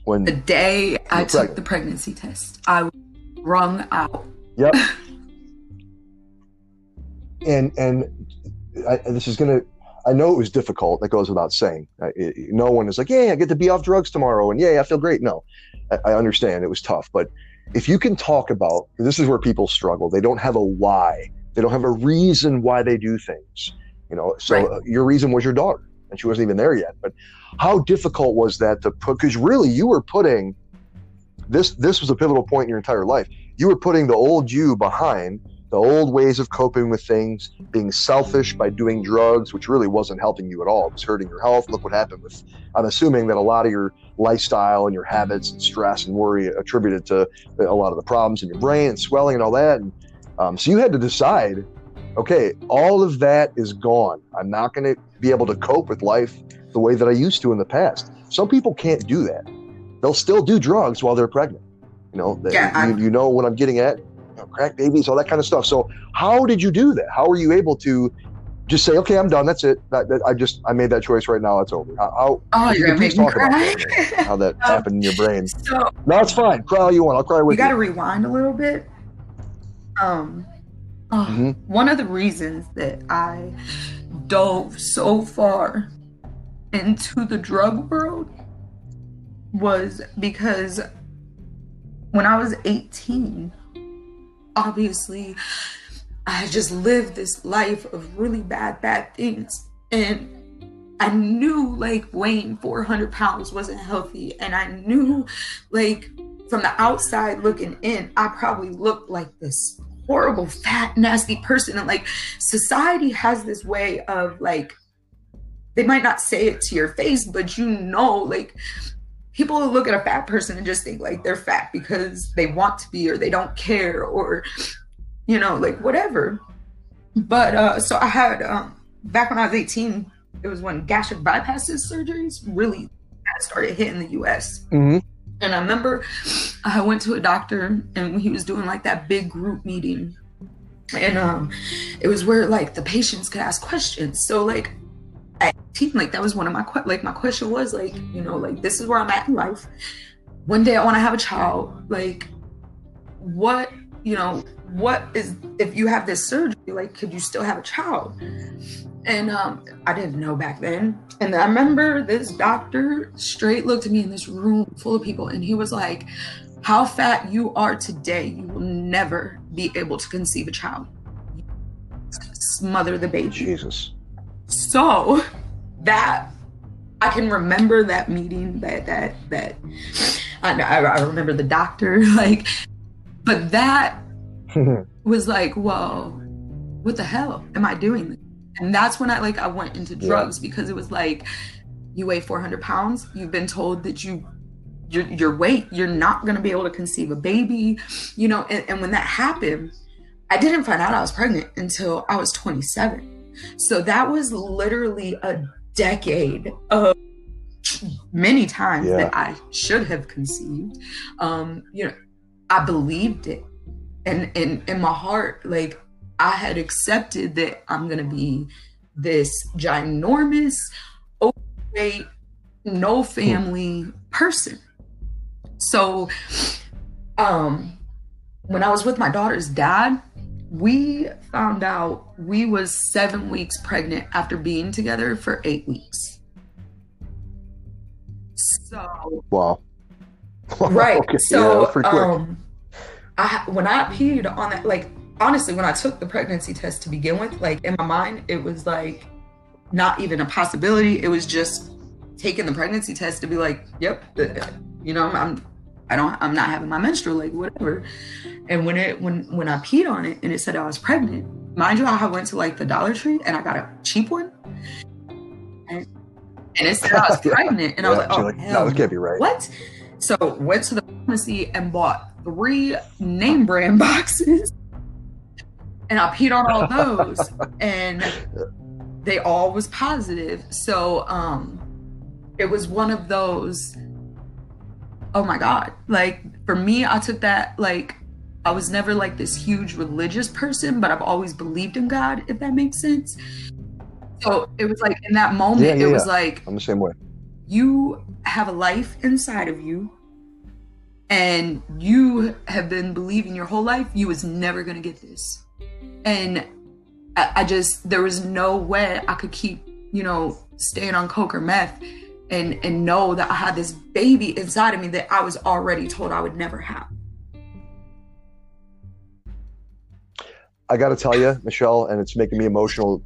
[SPEAKER 1] when
[SPEAKER 2] the day I took the pregnancy test. I was wrung out.
[SPEAKER 1] Yep. and and I, this is going to. I know it was difficult. That goes without saying. It, no one is like, "Yeah, I get to be off drugs tomorrow," and "Yeah, I feel great." No, I, I understand it was tough, but if you can talk about this is where people struggle they don't have a why they don't have a reason why they do things you know so right. uh, your reason was your daughter and she wasn't even there yet but how difficult was that to put because really you were putting this this was a pivotal point in your entire life you were putting the old you behind the old ways of coping with things, being selfish by doing drugs, which really wasn't helping you at all. It was hurting your health. Look what happened with, I'm assuming that a lot of your lifestyle and your habits and stress and worry attributed to a lot of the problems in your brain and swelling and all that. And um, so you had to decide okay, all of that is gone. I'm not going to be able to cope with life the way that I used to in the past. Some people can't do that. They'll still do drugs while they're pregnant. You know, yeah, you, you know what I'm getting at know, crack babies, all that kind of stuff. So how did you do that? How were you able to just say, okay, I'm done. That's it. That, that, I just I made that choice right now. It's over. How,
[SPEAKER 2] oh, you're gonna make me cry.
[SPEAKER 1] That, how that um, happened in your brain? So, no, it's fine. Cry all you want. I'll cry with
[SPEAKER 2] you. You got to rewind a little bit. Um, oh, mm-hmm. one of the reasons that I dove so far into the drug world was because when I was 18, obviously I just lived this life of really bad, bad things. And I knew like weighing 400 pounds wasn't healthy. And I knew like from the outside looking in, I probably looked like this horrible, fat, nasty person. And like society has this way of like, they might not say it to your face, but you know, like people look at a fat person and just think like they're fat because they want to be or they don't care or you know like whatever. But uh so i had um back when i was 18 it was when gastric bypasses surgeries really started hitting the us mm-hmm. and i remember i went to a doctor and he was doing like that big group meeting. And um it was where like the patients could ask questions. So like 18, like that was one of my like my question was like, you know, like this is where I'm at in life. One day I want to have a child. Like, what, you know, what is if you have this surgery, like, could you still have a child? And um, I didn't know back then. And I remember this doctor straight looked at me in this room full of people, and he was like, How fat you are today, you will never be able to conceive a child. Smother the baby.
[SPEAKER 1] Jesus.
[SPEAKER 2] So that I can remember that meeting that that that I, I remember the doctor like but that was like whoa what the hell am I doing and that's when I like I went into drugs yeah. because it was like you weigh 400 pounds you've been told that you your, your weight you're not going to be able to conceive a baby you know and, and when that happened I didn't find out I was pregnant until I was 27 so that was literally a decade of many times yeah. that I should have conceived. Um, you know, I believed it. And in in my heart, like I had accepted that I'm gonna be this ginormous, overweight, no family person. So um when I was with my daughter's dad, we found out we was seven weeks pregnant after being together for eight weeks. So
[SPEAKER 1] wow,
[SPEAKER 2] right. okay. So yeah, um, I when I peed on that, like honestly, when I took the pregnancy test to begin with, like in my mind, it was like not even a possibility. It was just taking the pregnancy test to be like, yep, you know, I'm, I'm I don't, I'm not having my menstrual, like whatever. And when it when when I peed on it and it said I was pregnant, mind you, I went to like the Dollar Tree and I got a cheap one, and, and it said I was pregnant, and yeah, I was like, oh like,
[SPEAKER 1] no, this can't be right.
[SPEAKER 2] What? So went to the pharmacy and bought three name brand boxes, and I peed on all those, and they all was positive. So um, it was one of those. Oh my god! Like for me, I took that like I was never like this huge religious person, but I've always believed in God, if that makes sense. So it was like in that moment, yeah, yeah, it was yeah. like
[SPEAKER 1] I'm the same way.
[SPEAKER 2] You have a life inside of you, and you have been believing your whole life you was never gonna get this. And I, I just there was no way I could keep, you know, staying on coke or meth and and know that I had this baby inside of me that I was already told I would never have.
[SPEAKER 1] I got to tell you, Michelle, and it's making me emotional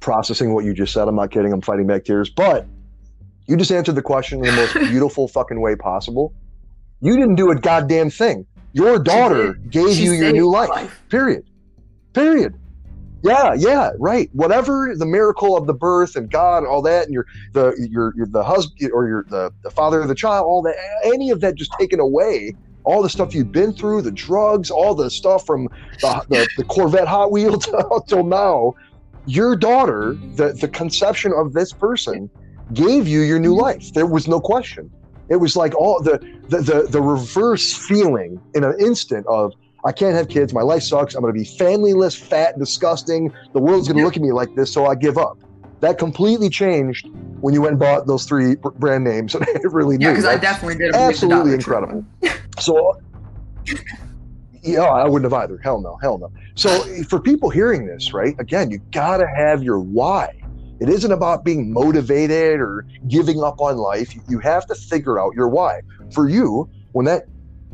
[SPEAKER 1] processing what you just said. I'm not kidding. I'm fighting back tears, but you just answered the question in the most beautiful fucking way possible. You didn't do a goddamn thing. Your daughter gave she you your new life, life, Period. Period. Yeah, yeah, right. Whatever the miracle of the birth and God, all that, and your the your, your the husband or your the, the father of the child, all that, any of that just taken away. All the stuff you've been through, the drugs, all the stuff from the, the, the Corvette Hot Wheels until now, your daughter, the, the conception of this person, gave you your new life. There was no question. It was like all the the the, the reverse feeling in an instant of I can't have kids. My life sucks. I'm going to be familyless, fat, disgusting. The world's going to look at me like this, so I give up. That completely changed when you went and bought those three brand names. it really did.
[SPEAKER 2] yeah, because I definitely did.
[SPEAKER 1] Absolutely incredible. so, yeah, I wouldn't have either. Hell no, hell no. So, for people hearing this, right? Again, you got to have your why. It isn't about being motivated or giving up on life. You have to figure out your why. For you, when that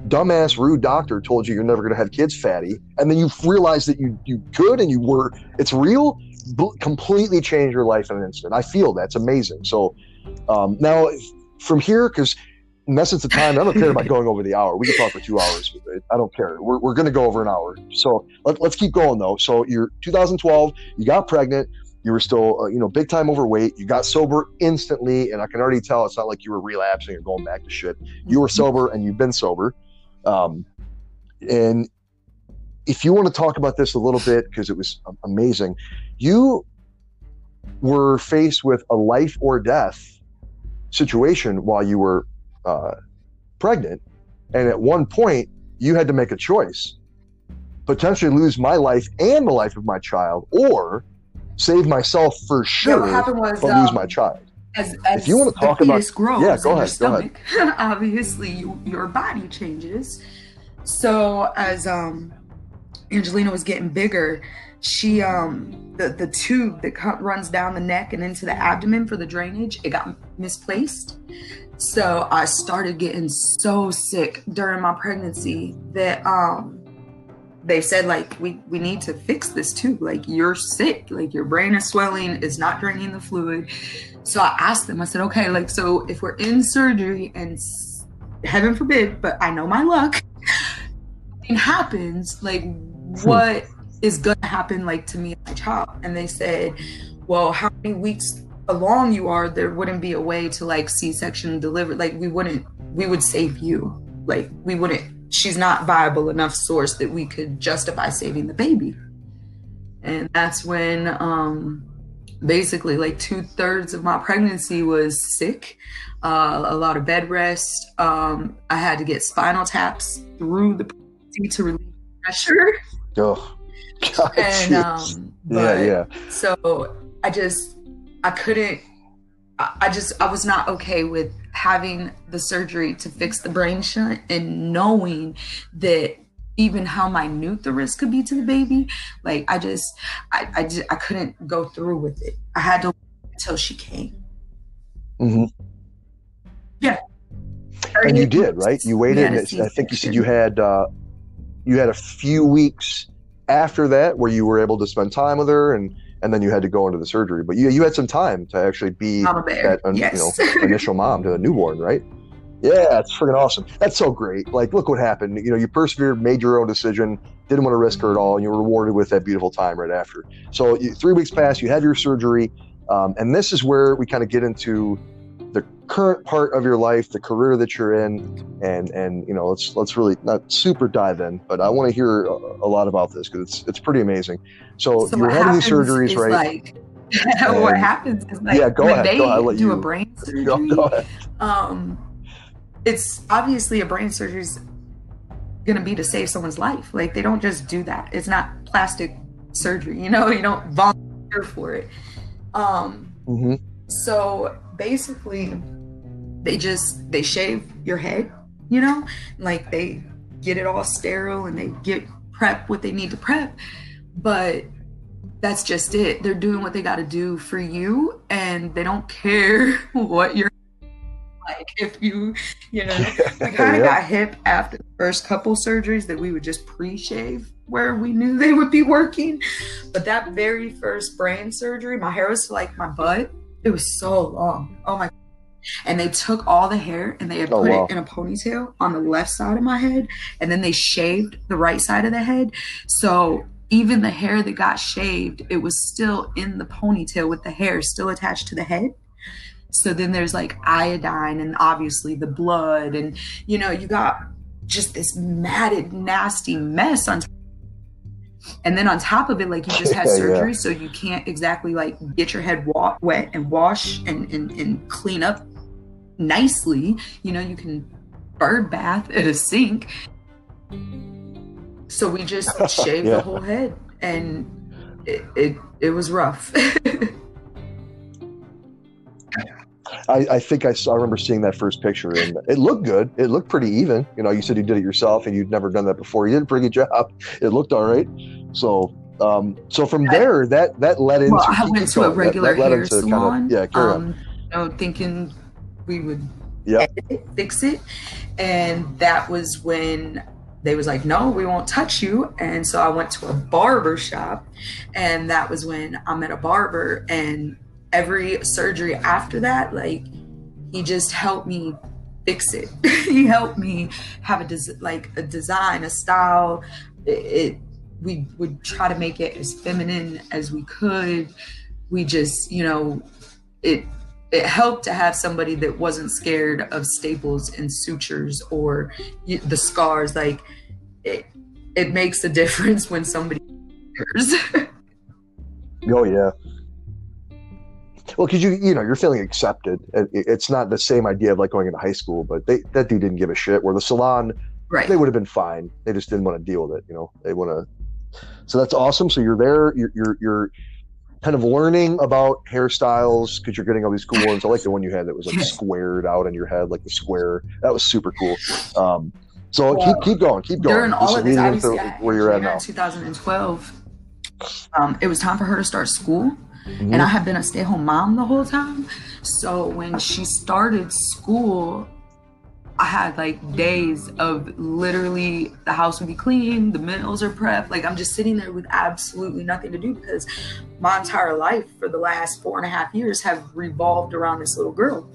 [SPEAKER 1] dumbass rude doctor told you you're never going to have kids fatty and then you realize that you you could and you were it's real completely change your life in an instant. I feel that's amazing. So um, now from here because essence of time i don't care about going over the hour. We can talk for two hours i don't care. We're, we're going to go over an hour. So let, let's keep going though. So you're 2012 you got pregnant you were still uh, you know big time overweight you got sober instantly and i can already tell it's not like you were relapsing or going back to shit. You were sober and you've been sober um, and if you want to talk about this a little bit, because it was amazing, you were faced with a life or death situation while you were uh, pregnant. And at one point, you had to make a choice potentially lose my life and the life of my child, or save myself for sure,
[SPEAKER 2] yeah, was,
[SPEAKER 1] but um, lose my child.
[SPEAKER 2] As, as if you want to talk about grows yeah, go ahead, stomach, go ahead. obviously you, your body changes. So as um, Angelina was getting bigger, she um the the tube that runs down the neck and into the abdomen for the drainage it got misplaced. So I started getting so sick during my pregnancy that um they said like we we need to fix this too like you're sick like your brain is swelling it's not draining the fluid so i asked them i said okay like so if we're in surgery and heaven forbid but i know my luck it happens like hmm. what is gonna happen like to me and my child and they said well how many weeks along you are there wouldn't be a way to like c-section deliver like we wouldn't we would save you like we wouldn't she's not viable enough source that we could justify saving the baby. And that's when um, basically like two thirds of my pregnancy was sick, uh, a lot of bed rest. Um, I had to get spinal taps through the pregnancy to relieve pressure.
[SPEAKER 1] Oh, God,
[SPEAKER 2] and um,
[SPEAKER 1] yeah, yeah.
[SPEAKER 2] So I just I couldn't. I, I just I was not okay with having the surgery to fix the brain shunt and knowing that even how minute the risk could be to the baby like i just i i, just, I couldn't go through with it i had to wait until she came
[SPEAKER 1] mm-hmm.
[SPEAKER 2] yeah
[SPEAKER 1] and you did right you waited and i think you said you had uh you had a few weeks after that where you were able to spend time with her and and then you had to go into the surgery. But you you had some time to actually be that yes. you know initial mom to a newborn, right? Yeah, it's freaking awesome. That's so great. Like, look what happened. You know, you persevered, made your own decision, didn't want to risk her at all, and you were rewarded with that beautiful time right after. So, you, three weeks pass, you have your surgery, um, and this is where we kind of get into the current part of your life, the career that you're in, and and you know let's let's really not super dive in, but I want to hear a, a lot about this because it's it's pretty amazing. So, so you're having these surgeries, right?
[SPEAKER 2] Like, what happens is like
[SPEAKER 1] yeah, go ahead.
[SPEAKER 2] they
[SPEAKER 1] go
[SPEAKER 2] do you, a brain surgery, go, go um, it's obviously a brain surgery is going to be to save someone's life. Like they don't just do that. It's not plastic surgery. You know, you don't volunteer for it. Um,
[SPEAKER 1] mm-hmm.
[SPEAKER 2] So basically they just they shave your head you know like they get it all sterile and they get prep what they need to prep but that's just it they're doing what they got to do for you and they don't care what you're like if you you know we kind of yeah. got hip after the first couple surgeries that we would just pre-shave where we knew they would be working but that very first brain surgery my hair was like my butt it was so long. Oh my. And they took all the hair and they had oh, put wow. it in a ponytail on the left side of my head. And then they shaved the right side of the head. So even the hair that got shaved, it was still in the ponytail with the hair still attached to the head. So then there's like iodine and obviously the blood, and you know, you got just this matted, nasty mess on. And then on top of it, like you just had surgery, yeah. so you can't exactly like get your head wa- wet and wash and, and, and clean up nicely. You know, you can bird bath at a sink. So we just shaved yeah. the whole head, and it, it, it was rough.
[SPEAKER 1] I, I, think I saw. I remember seeing that first picture, and it looked good. It looked pretty even. You know, you said you did it yourself, and you'd never done that before. You did a pretty good job. It looked all right. So, um, so from there, that that led into.
[SPEAKER 2] Well, I went to a regular that, that hair salon. Kind of, yeah, carry um, on. You know, thinking we would
[SPEAKER 1] yep.
[SPEAKER 2] fix it, and that was when they was like, no, we won't touch you. And so I went to a barber shop, and that was when I met a barber, and every surgery after that, like he just helped me fix it. he helped me have a des- like a design, a style. It, it we would try to make it as feminine as we could. We just, you know, it it helped to have somebody that wasn't scared of staples and sutures or the scars. Like it, it makes a difference when somebody
[SPEAKER 1] oh yeah, well, because you you know you're feeling accepted. it's not the same idea of like going into high school, but they that dude didn't give a shit. Where the salon,
[SPEAKER 2] right.
[SPEAKER 1] they would have been fine. They just didn't want to deal with it. You know, they want to. So that's awesome. So you're there. You're you're, you're kind of learning about hairstyles because you're getting all these cool ones. I like the one you had that was like squared out on your head, like the square. That was super cool. Um, so well, keep keep going, keep going.
[SPEAKER 2] During all of this, obviously,
[SPEAKER 1] where you're at now.
[SPEAKER 2] 2012, um, it was time for her to start school. Mm-hmm. And I had been a stay at home mom the whole time. So when she started school, I had like days of literally the house would be clean, the meals are prepped. Like I'm just sitting there with absolutely nothing to do because my entire life for the last four and a half years have revolved around this little girl.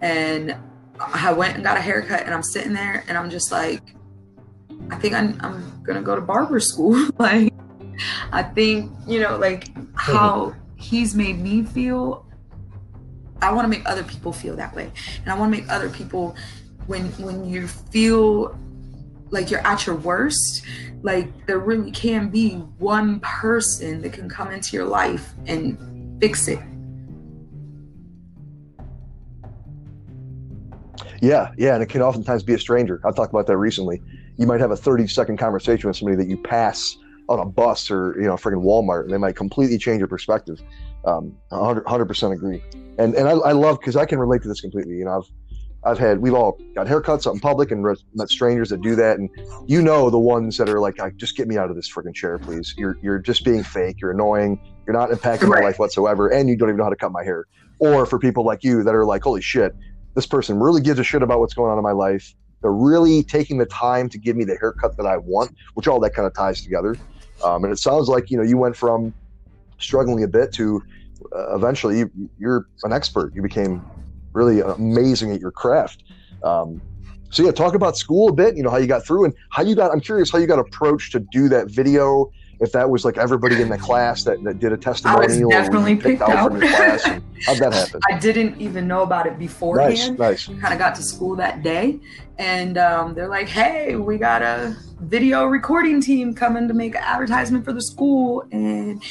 [SPEAKER 2] And I went and got a haircut and I'm sitting there and I'm just like, I think I'm, I'm gonna go to barber school. like, I think, you know, like how he's made me feel I want to make other people feel that way. And I want to make other people when when you feel like you're at your worst, like there really can be one person that can come into your life and fix it.
[SPEAKER 1] Yeah, yeah, and it can oftentimes be a stranger. I've talked about that recently. You might have a 30 second conversation with somebody that you pass on a bus or you know freaking Walmart, and they might completely change your perspective. Um, 100 percent agree. And and I, I love because I can relate to this completely. You know, I've I've had we've all got haircuts out in public and met strangers that do that, and you know the ones that are like, "Just get me out of this freaking chair, please." You're you're just being fake. You're annoying. You're not impacting right. my life whatsoever, and you don't even know how to cut my hair. Or for people like you that are like, "Holy shit, this person really gives a shit about what's going on in my life." They're really taking the time to give me the haircut that I want, which all that kind of ties together. Um, and it sounds like you know you went from struggling a bit to uh, eventually you, you're an expert. You became really amazing at your craft. Um, so yeah, talk about school a bit. You know how you got through and how you got. I'm curious how you got approached to do that video. If that was like everybody in the class that, that did a testimonial,
[SPEAKER 2] I was definitely picked, picked out. out. Class,
[SPEAKER 1] how'd that happen?
[SPEAKER 2] I didn't even know about it beforehand.
[SPEAKER 1] Nice,
[SPEAKER 2] nice. Kind of got to school that day, and um, they're like, "Hey, we got a video recording team coming to make an advertisement for the school and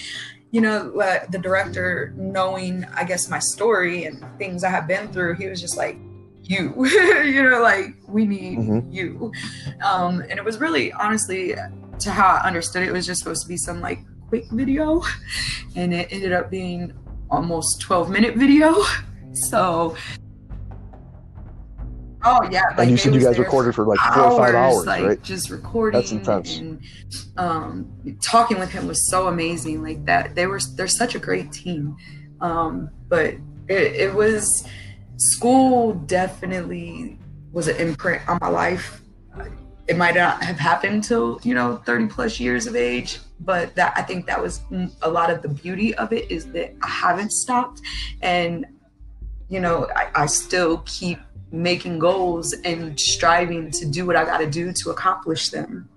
[SPEAKER 2] you know the director knowing i guess my story and things i have been through he was just like you you know like we need mm-hmm. you um and it was really honestly to how i understood it, it was just supposed to be some like quick video and it ended up being almost 12 minute video so Oh yeah,
[SPEAKER 1] like and you said you guys recorded for like four or five hours,
[SPEAKER 2] like,
[SPEAKER 1] right?
[SPEAKER 2] Just recording.
[SPEAKER 1] That's intense.
[SPEAKER 2] And um, talking with him was so amazing. Like that, they were they're such a great team. Um, but it, it was school definitely was an imprint on my life. It might not have happened till you know 30 plus years of age, but that I think that was a lot of the beauty of it is that I haven't stopped, and you know I, I still keep making goals and striving to do what I got to do to accomplish them.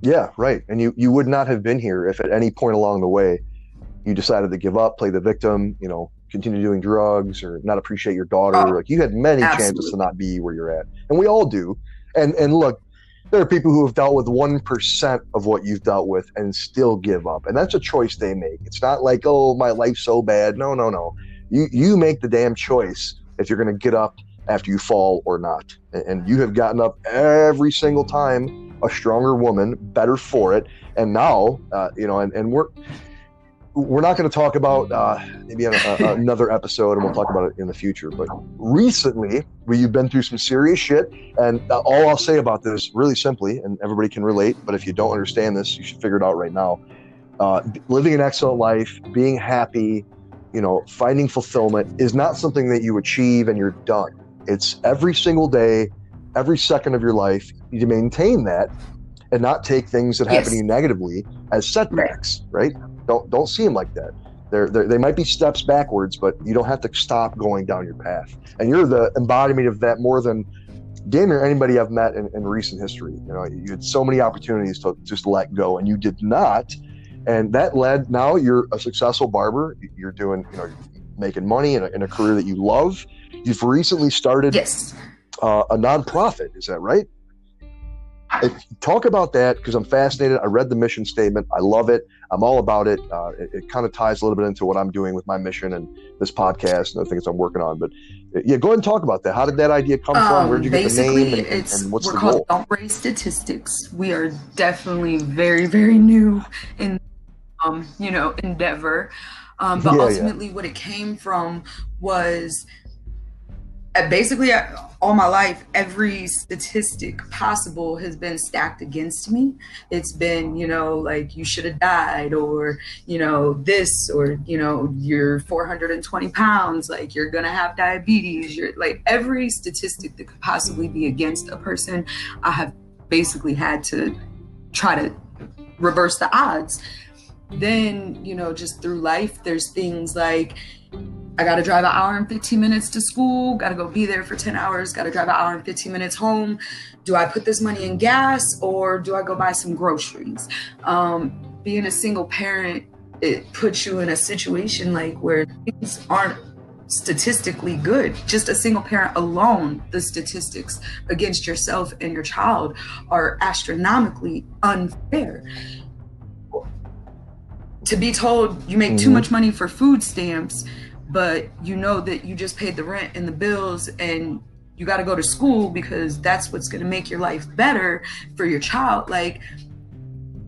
[SPEAKER 1] Yeah, right. And you you would not have been here if at any point along the way you decided to give up, play the victim, you know, continue doing drugs or not appreciate your daughter. Oh, like you had many absolutely. chances to not be where you're at. And we all do. And and look, there are people who have dealt with 1% of what you've dealt with and still give up. And that's a choice they make. It's not like, "Oh, my life's so bad." No, no, no. You you make the damn choice if you're going to get up after you fall or not. And you have gotten up every single time a stronger woman, better for it. And now, uh, you know, and, and we're we're not going to talk about uh, maybe a, a, another episode, and we'll talk about it in the future. But recently, where you've been through some serious shit, and uh, all I'll say about this, really simply, and everybody can relate. But if you don't understand this, you should figure it out right now. Uh, living an excellent life, being happy, you know, finding fulfillment is not something that you achieve and you're done. It's every single day every second of your life you maintain that and not take things that happen to you negatively as setbacks right don't don't see them like that. They're, they're, they might be steps backwards but you don't have to stop going down your path. And you're the embodiment of that more than damn near anybody i've met in, in recent history. You know you had so many opportunities to just let go and you did not. And that led now you're a successful barber. You're doing you know making money in a, in a career that you love. You've recently started
[SPEAKER 2] yes.
[SPEAKER 1] uh, a nonprofit. Is that right? Talk about that because I'm fascinated. I read the mission statement. I love it. I'm all about it. Uh, it, it kind of ties a little bit into what I'm doing with my mission and this podcast and the things I'm working on. But yeah, go ahead and talk about that. How did that idea come um, from? Where did you get the name? And,
[SPEAKER 2] it's,
[SPEAKER 1] and what's
[SPEAKER 2] we're
[SPEAKER 1] the
[SPEAKER 2] called
[SPEAKER 1] goal?
[SPEAKER 2] Don't Raise Statistics. We are definitely very, very new in, um, you know, endeavor. Um, but yeah, ultimately, yeah. what it came from was Uh, basically uh, all my life every statistic possible has been stacked against me. It's been you know like you should have died or you know this or you know you're 420 pounds like you're gonna have diabetes. You're like every statistic that could possibly be against a person i have basically had to try to reverse the odds. Then you know just through life there's things like I got to drive an hour and 15 minutes to school, got to go be there for 10 hours, got to drive an hour and 15 minutes home. Do I put this money in gas or do I go buy some groceries? Um, being a single parent, it puts you in a situation like where things aren't statistically good. Just a single parent alone, the statistics against yourself and your child are astronomically unfair to be told you make mm-hmm. too much money for food stamps, but you know that you just paid the rent and the bills and you got to go to school because that's what's going to make your life better for your child. Like,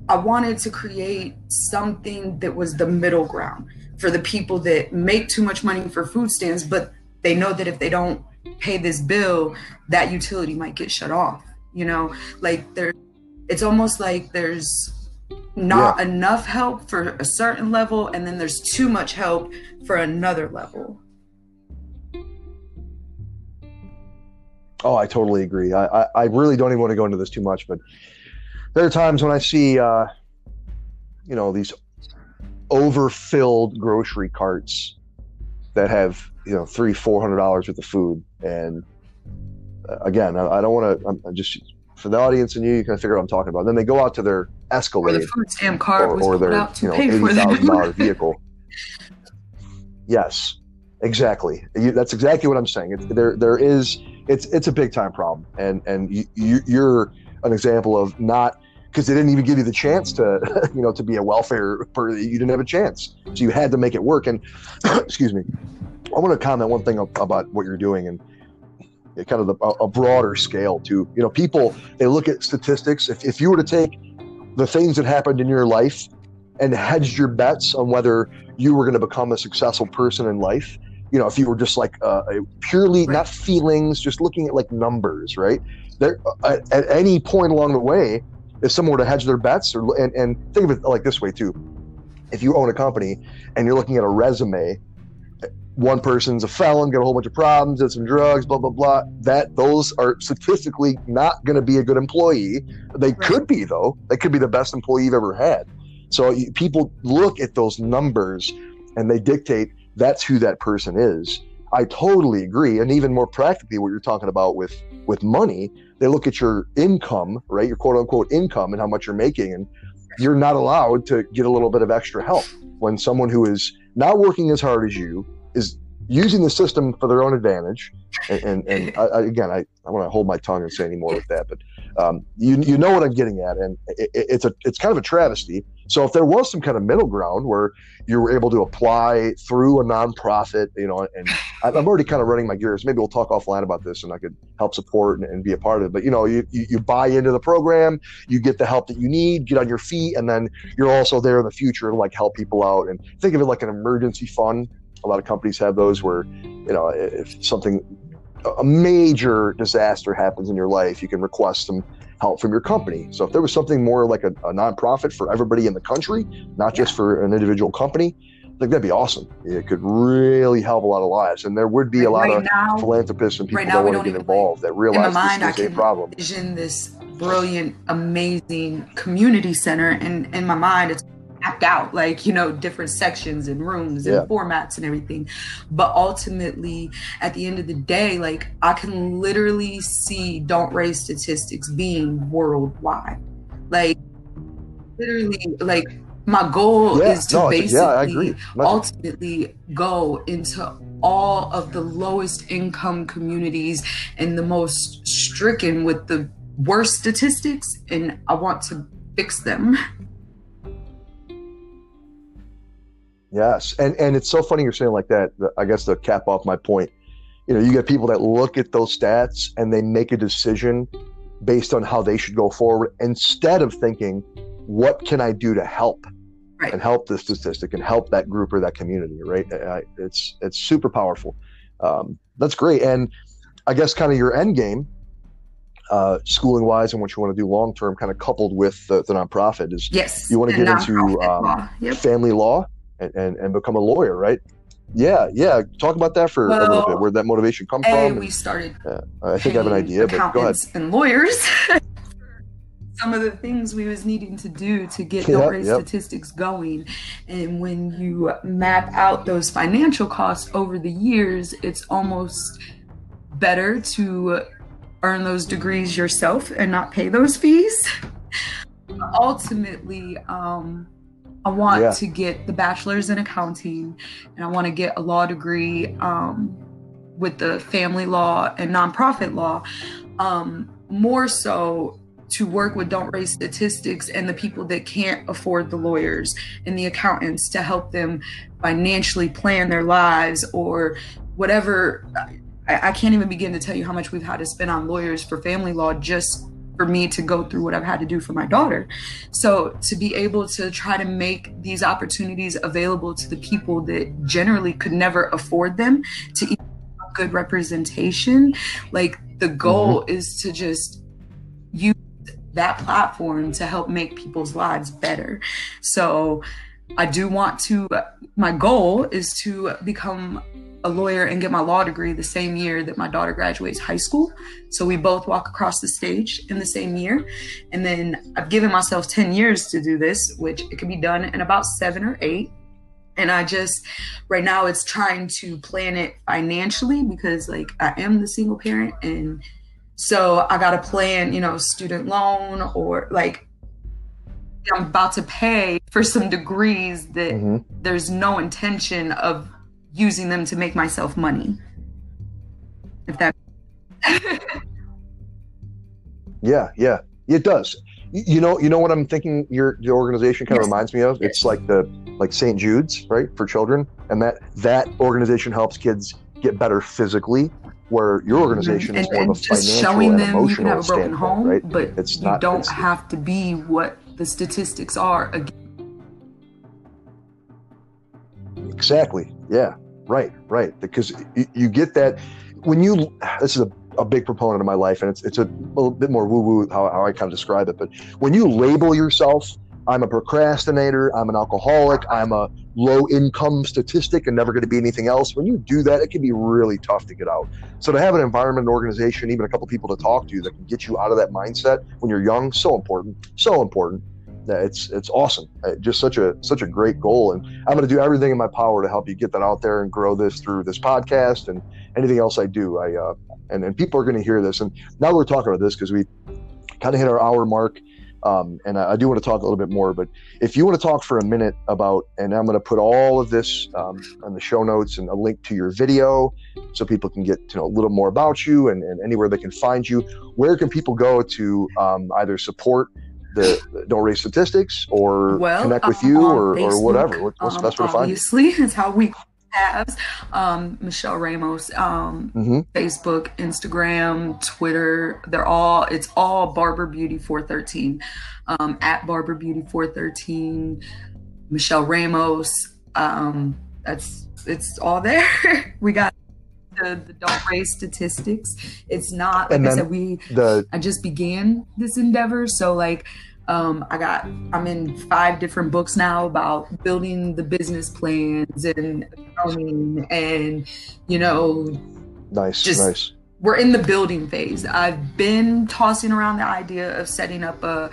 [SPEAKER 2] I wanted to create something that was the middle ground for the people that make too much money for food stamps, but they know that if they don't pay this bill, that utility might get shut off. You know, like there, it's almost like there's not yeah. enough help for a certain level and then there's too much help for another level
[SPEAKER 1] oh i totally agree i i, I really don't even want to go into this too much but there are times when i see uh you know these overfilled grocery carts that have you know three four hundred dollars worth of food and uh, again i, I don't want to i'm just for the audience and you, you kind of figure out what I'm talking about. and Then they go out to their Escalade
[SPEAKER 2] or, the food stamp
[SPEAKER 1] or, or their you know eighty thousand dollar vehicle. yes, exactly. You, that's exactly what I'm saying. It, there there is it's it's a big time problem, and and you, you you're an example of not because they didn't even give you the chance to you know to be a welfare per you didn't have a chance so you had to make it work and excuse me i want to comment one thing about what you're doing and kind of the, a, broader scale too. You know, people they look at statistics. If, if you were to take the things that happened in your life and hedged your bets on whether you were going to become a successful person in life, you know, if you were just like uh, purely right. not feelings, just looking at like numbers, right? There, uh, at any point along the way, if someone were to hedge their bets, or and, and think of it like this way too, if you own a company and you're looking at a resume one person's a felon, got a whole bunch of problems, did some drugs, blah blah blah. That those are statistically not going to be a good employee. They right. could be though. They could be the best employee you've ever had. So people look at those numbers and they dictate that's who that person is. I totally agree. And even more practically, what you're talking about with with money, they look at your income, right? Your quote unquote income and how much you're making, and you're not allowed to get a little bit of extra help when someone who is not working as hard as you is using the system for their own advantage. And, and, and I, again, I, I want to hold my tongue and say any more with that, but um, you, you know what I'm getting at. And it, it's a, it's kind of a travesty. So if there was some kind of middle ground where you were able to apply through a nonprofit, you know, and I'm already kind of running my gears. Maybe we'll talk offline about this and I could help support and, and be a part of it. But, you know, you, you, you buy into the program, you get the help that you need, get on your feet, and then you're also there in the future to like help people out and think of it like an emergency fund a lot of companies have those where, you know, if something, a major disaster happens in your life, you can request some help from your company. So if there was something more like a, a nonprofit for everybody in the country, not just for an individual company, I think that'd be awesome. It could really help a lot of lives, and there would be a lot right of now, philanthropists and people right that want to get involved that realize mind, this is a problem.
[SPEAKER 2] Vision this brilliant, amazing community center, and in my mind, it's mapped out like you know different sections and rooms and yeah. formats and everything. But ultimately at the end of the day like i can literally see don't raise statistics being worldwide. Like literally like my goal yeah, is to no, basically yeah, ultimately go into all of the lowest income communities and the most stricken with the worst statistics and i want to fix them
[SPEAKER 1] Yes, and and it's so funny you're saying like that. I guess to cap off my point, you know, you get people that look at those stats and they make a decision based on how they should go forward instead of thinking, what can I do to help right. and help the statistic and help that group or that community. Right? It's it's super powerful. Um, that's great, and I guess kind of your end game. Uh, schooling wise and what you want to do long term, kind of coupled with the, the nonprofit, is
[SPEAKER 2] yes,
[SPEAKER 1] you want to get into um, yep. family law and, and, and become a lawyer, right? Yeah, yeah. Talk about that for well, a little bit. Where that motivation come from?
[SPEAKER 2] We started.
[SPEAKER 1] Yeah, I think I have an idea, but go ahead.
[SPEAKER 2] And lawyers. some of the things we was needing to do to get yep, the yep. statistics going and when you map out those financial costs over the years it's almost better to earn those degrees yourself and not pay those fees ultimately um, I want yeah. to get the bachelor's in accounting and I want to get a law degree um, with the family law and nonprofit law. Um, more so to work with Don't Raise Statistics and the people that can't afford the lawyers and the accountants to help them financially plan their lives or whatever. I, I can't even begin to tell you how much we've had to spend on lawyers for family law just for me to go through what I've had to do for my daughter. So to be able to try to make these opportunities available to the people that generally could never afford them to even good representation, like the goal mm-hmm. is to just use that platform to help make people's lives better. So I do want to, my goal is to become a lawyer and get my law degree the same year that my daughter graduates high school. So we both walk across the stage in the same year. And then I've given myself 10 years to do this, which it can be done in about seven or eight. And I just, right now, it's trying to plan it financially because, like, I am the single parent. And so I got to plan, you know, student loan or like I'm about to pay for some degrees that mm-hmm. there's no intention of using them to make myself money. If that.
[SPEAKER 1] yeah, yeah, it does. You know, you know what I'm thinking. Your your organization kind of yes. reminds me of. It's like the like St. Jude's, right, for children, and that that organization helps kids get better physically. Where your mm-hmm. organization mm-hmm. is more and of a just financial showing them and you can have a broken home, right?
[SPEAKER 2] but it's you not, don't have to be what the statistics are. Again.
[SPEAKER 1] Exactly. Yeah. Right. Right. Because you, get that when you. This is a, a big proponent of my life, and it's it's a little bit more woo woo how, how I kind of describe it. But when you label yourself, I'm a procrastinator. I'm an alcoholic. I'm a low income statistic and never going to be anything else. When you do that, it can be really tough to get out. So to have an environment, an organization, even a couple people to talk to that can get you out of that mindset when you're young, so important, so important. It's it's awesome. Uh, just such a such a great goal, and I'm going to do everything in my power to help you get that out there and grow this through this podcast and anything else I do. I uh, and and people are going to hear this, and now we're talking about this because we kind of hit our hour mark. Um, and I, I, do want to talk a little bit more, but if you want to talk for a minute about, and I'm going to put all of this um, on the show notes and a link to your video so people can get to know a little more about you and, and anywhere they can find you. Where can people go to um, either support the don't raise statistics or well, connect with you or, or whatever? What's the best way to find you?
[SPEAKER 2] Obviously, is how we have um, Michelle Ramos, um, mm-hmm. Facebook, Instagram, Twitter. They're all it's all Barber Beauty 413 um, at Barber Beauty 413. Michelle Ramos. Um, that's it's all there. we got the, the don't raise statistics. It's not like I said, we the I just began this endeavor. So like um, I got I'm in five different books now about building the business plans and accounting and you know
[SPEAKER 1] nice just nice
[SPEAKER 2] we're in the building phase. I've been tossing around the idea of setting up a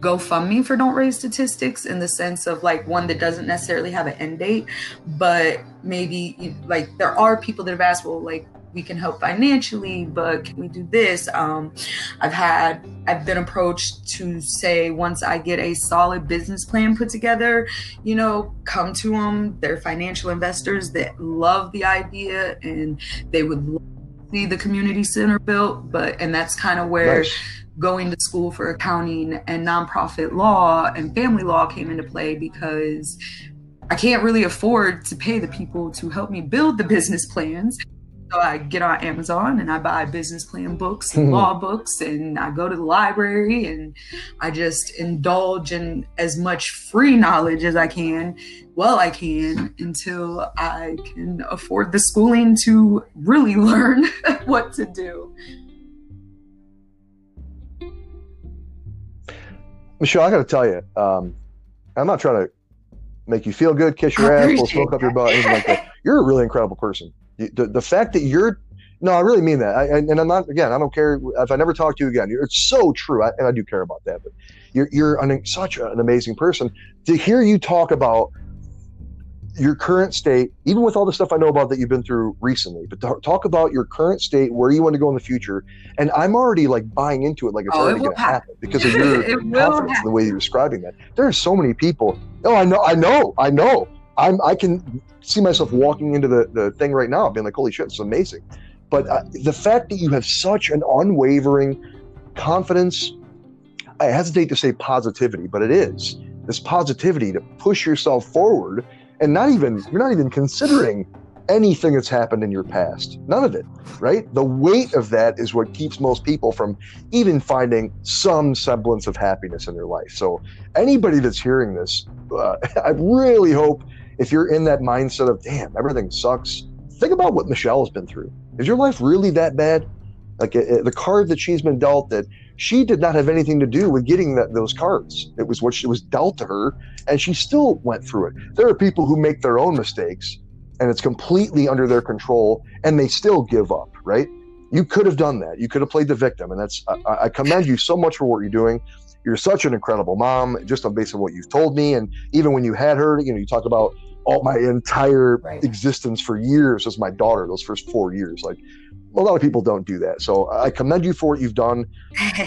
[SPEAKER 2] GoFundMe for Don't Raise Statistics in the sense of like one that doesn't necessarily have an end date, but maybe like there are people that have asked, well, like we can help financially, but can we do this? Um, I've had, I've been approached to say once I get a solid business plan put together, you know, come to them. They're financial investors that love the idea and they would see the community center built. But, and that's kind of where. Nice going to school for accounting and nonprofit law and family law came into play because I can't really afford to pay the people to help me build the business plans. So I get on Amazon and I buy business plan books, and hmm. law books, and I go to the library and I just indulge in as much free knowledge as I can, well I can, until I can afford the schooling to really learn what to do.
[SPEAKER 1] Michelle, I got to tell you, um, I'm not trying to make you feel good, kiss your ass, or smoke up your butt, anything like that. You're a really incredible person. The, the fact that you're, no, I really mean that. I, and I'm not, again, I don't care if I never talk to you again. It's so true. I, and I do care about that, but you're, you're an, such an amazing person. To hear you talk about your current state, even with all the stuff I know about that you've been through recently, but talk about your current state, where you want to go in the future. And I'm already like buying into it, like it's oh, already it going to happen because of your confidence in the way you're describing that. There are so many people. Oh, I know, I know, I know. I'm, I can see myself walking into the, the thing right now, being like, holy shit, it's amazing. But uh, the fact that you have such an unwavering confidence, I hesitate to say positivity, but it is this positivity to push yourself forward and not even you're not even considering anything that's happened in your past. None of it right? The weight of that is what keeps most people from even finding some semblance of happiness in their life. So anybody that's hearing this uh, i really hope if you're in that mindset of damn everything sucks think about what michelle has been through. Is your life really that bad like uh, uh, the card that she's been dealt that she did not have anything to do with getting that, those cards. It was what she was dealt to her, and she still went through it. There are people who make their own mistakes, and it's completely under their control, and they still give up. Right? You could have done that. You could have played the victim, and that's. I, I commend you so much for what you're doing. You're such an incredible mom, just on base of what you've told me, and even when you had her, you know, you talk about all my entire right. existence for years as my daughter. Those first four years, like a lot of people don't do that. So I commend you for what you've done.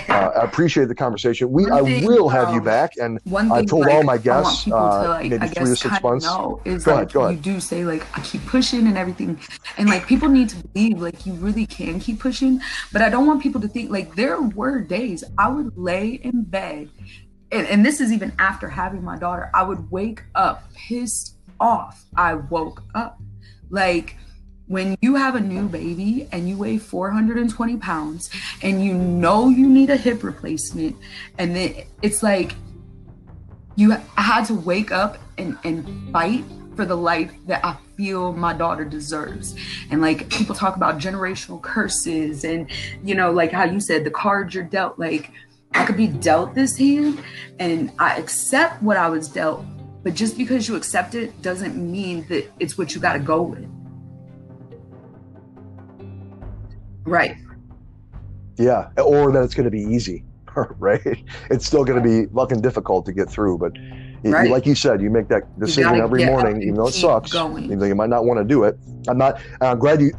[SPEAKER 1] Uh, I appreciate the conversation. We I will have you back, and I've told like, all my guests uh, like, maybe three to six months.
[SPEAKER 2] Know is go like ahead, go ahead. you do say like I keep pushing and everything, and like people need to believe like you really can keep pushing. But I don't want people to think like there were days I would lay in bed, and, and this is even after having my daughter. I would wake up pissed off. I woke up like when you have a new baby and you weigh 420 pounds and you know you need a hip replacement and then it's like you had to wake up and, and fight for the life that I feel my daughter deserves. And like people talk about generational curses and you know, like how you said the cards you're dealt, like I could be dealt this hand and I accept what I was dealt, but just because you accept it doesn't mean that it's what you gotta go with. Right.
[SPEAKER 1] Yeah, or that it's going to be easy, right? It's still going to be fucking difficult to get through, but
[SPEAKER 2] Right.
[SPEAKER 1] like you said, you make that decision every morning, even though it sucks.
[SPEAKER 2] going.
[SPEAKER 1] Even though you might not want to do it. I'm not. I'm glad you.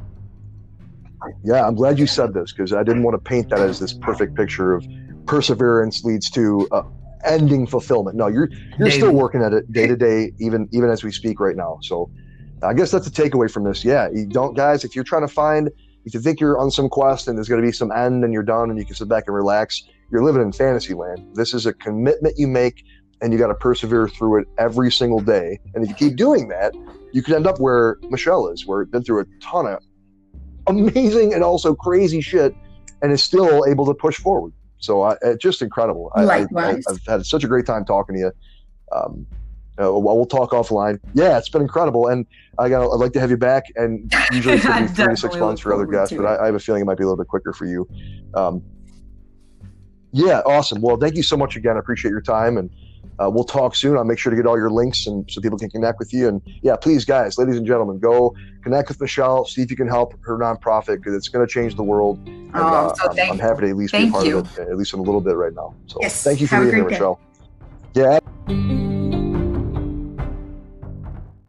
[SPEAKER 1] Yeah, I'm glad you said this because I didn't want to paint that as this perfect picture of perseverance leads to uh, ending fulfillment. No, you're you're still working at it day to day, even even as we speak right now. So, I guess that's the takeaway from this. Yeah, you don't, guys. If you're trying to find, if you think you're on some quest and there's going to be some end and you're done and you can sit back and relax, you're living in fantasy land. This is a commitment you make, and you got to persevere through it every single day. And if you keep doing that, you could end up where Michelle is, where it's been through a ton of amazing and also crazy shit, and is still able to push forward. So I, it's just incredible. I, I,
[SPEAKER 2] Likewise.
[SPEAKER 1] I've had such a great time talking to you. Um, uh, well, we'll talk offline. Yeah, it's been incredible, and I got. I'd like to have you back. And usually it's going to be three to six months for other guests, but I. I have a feeling it might be a little bit quicker for you. Um, yeah, awesome. Well, thank you so much again. I appreciate your time, and uh, we'll talk soon. I'll make sure to get all your links and so people can connect with you. And yeah, please, guys, ladies and gentlemen, go connect with Michelle. See if you can help her nonprofit because it's going to change the world. And,
[SPEAKER 2] Oh,
[SPEAKER 1] uh,
[SPEAKER 2] I'm so
[SPEAKER 1] I'm, I'm happy to at least be part
[SPEAKER 2] you.
[SPEAKER 1] of it, at least in a little bit right now. So
[SPEAKER 2] Yes,
[SPEAKER 1] thank you for
[SPEAKER 2] have
[SPEAKER 1] being here,
[SPEAKER 2] day.
[SPEAKER 1] Michelle. Yeah.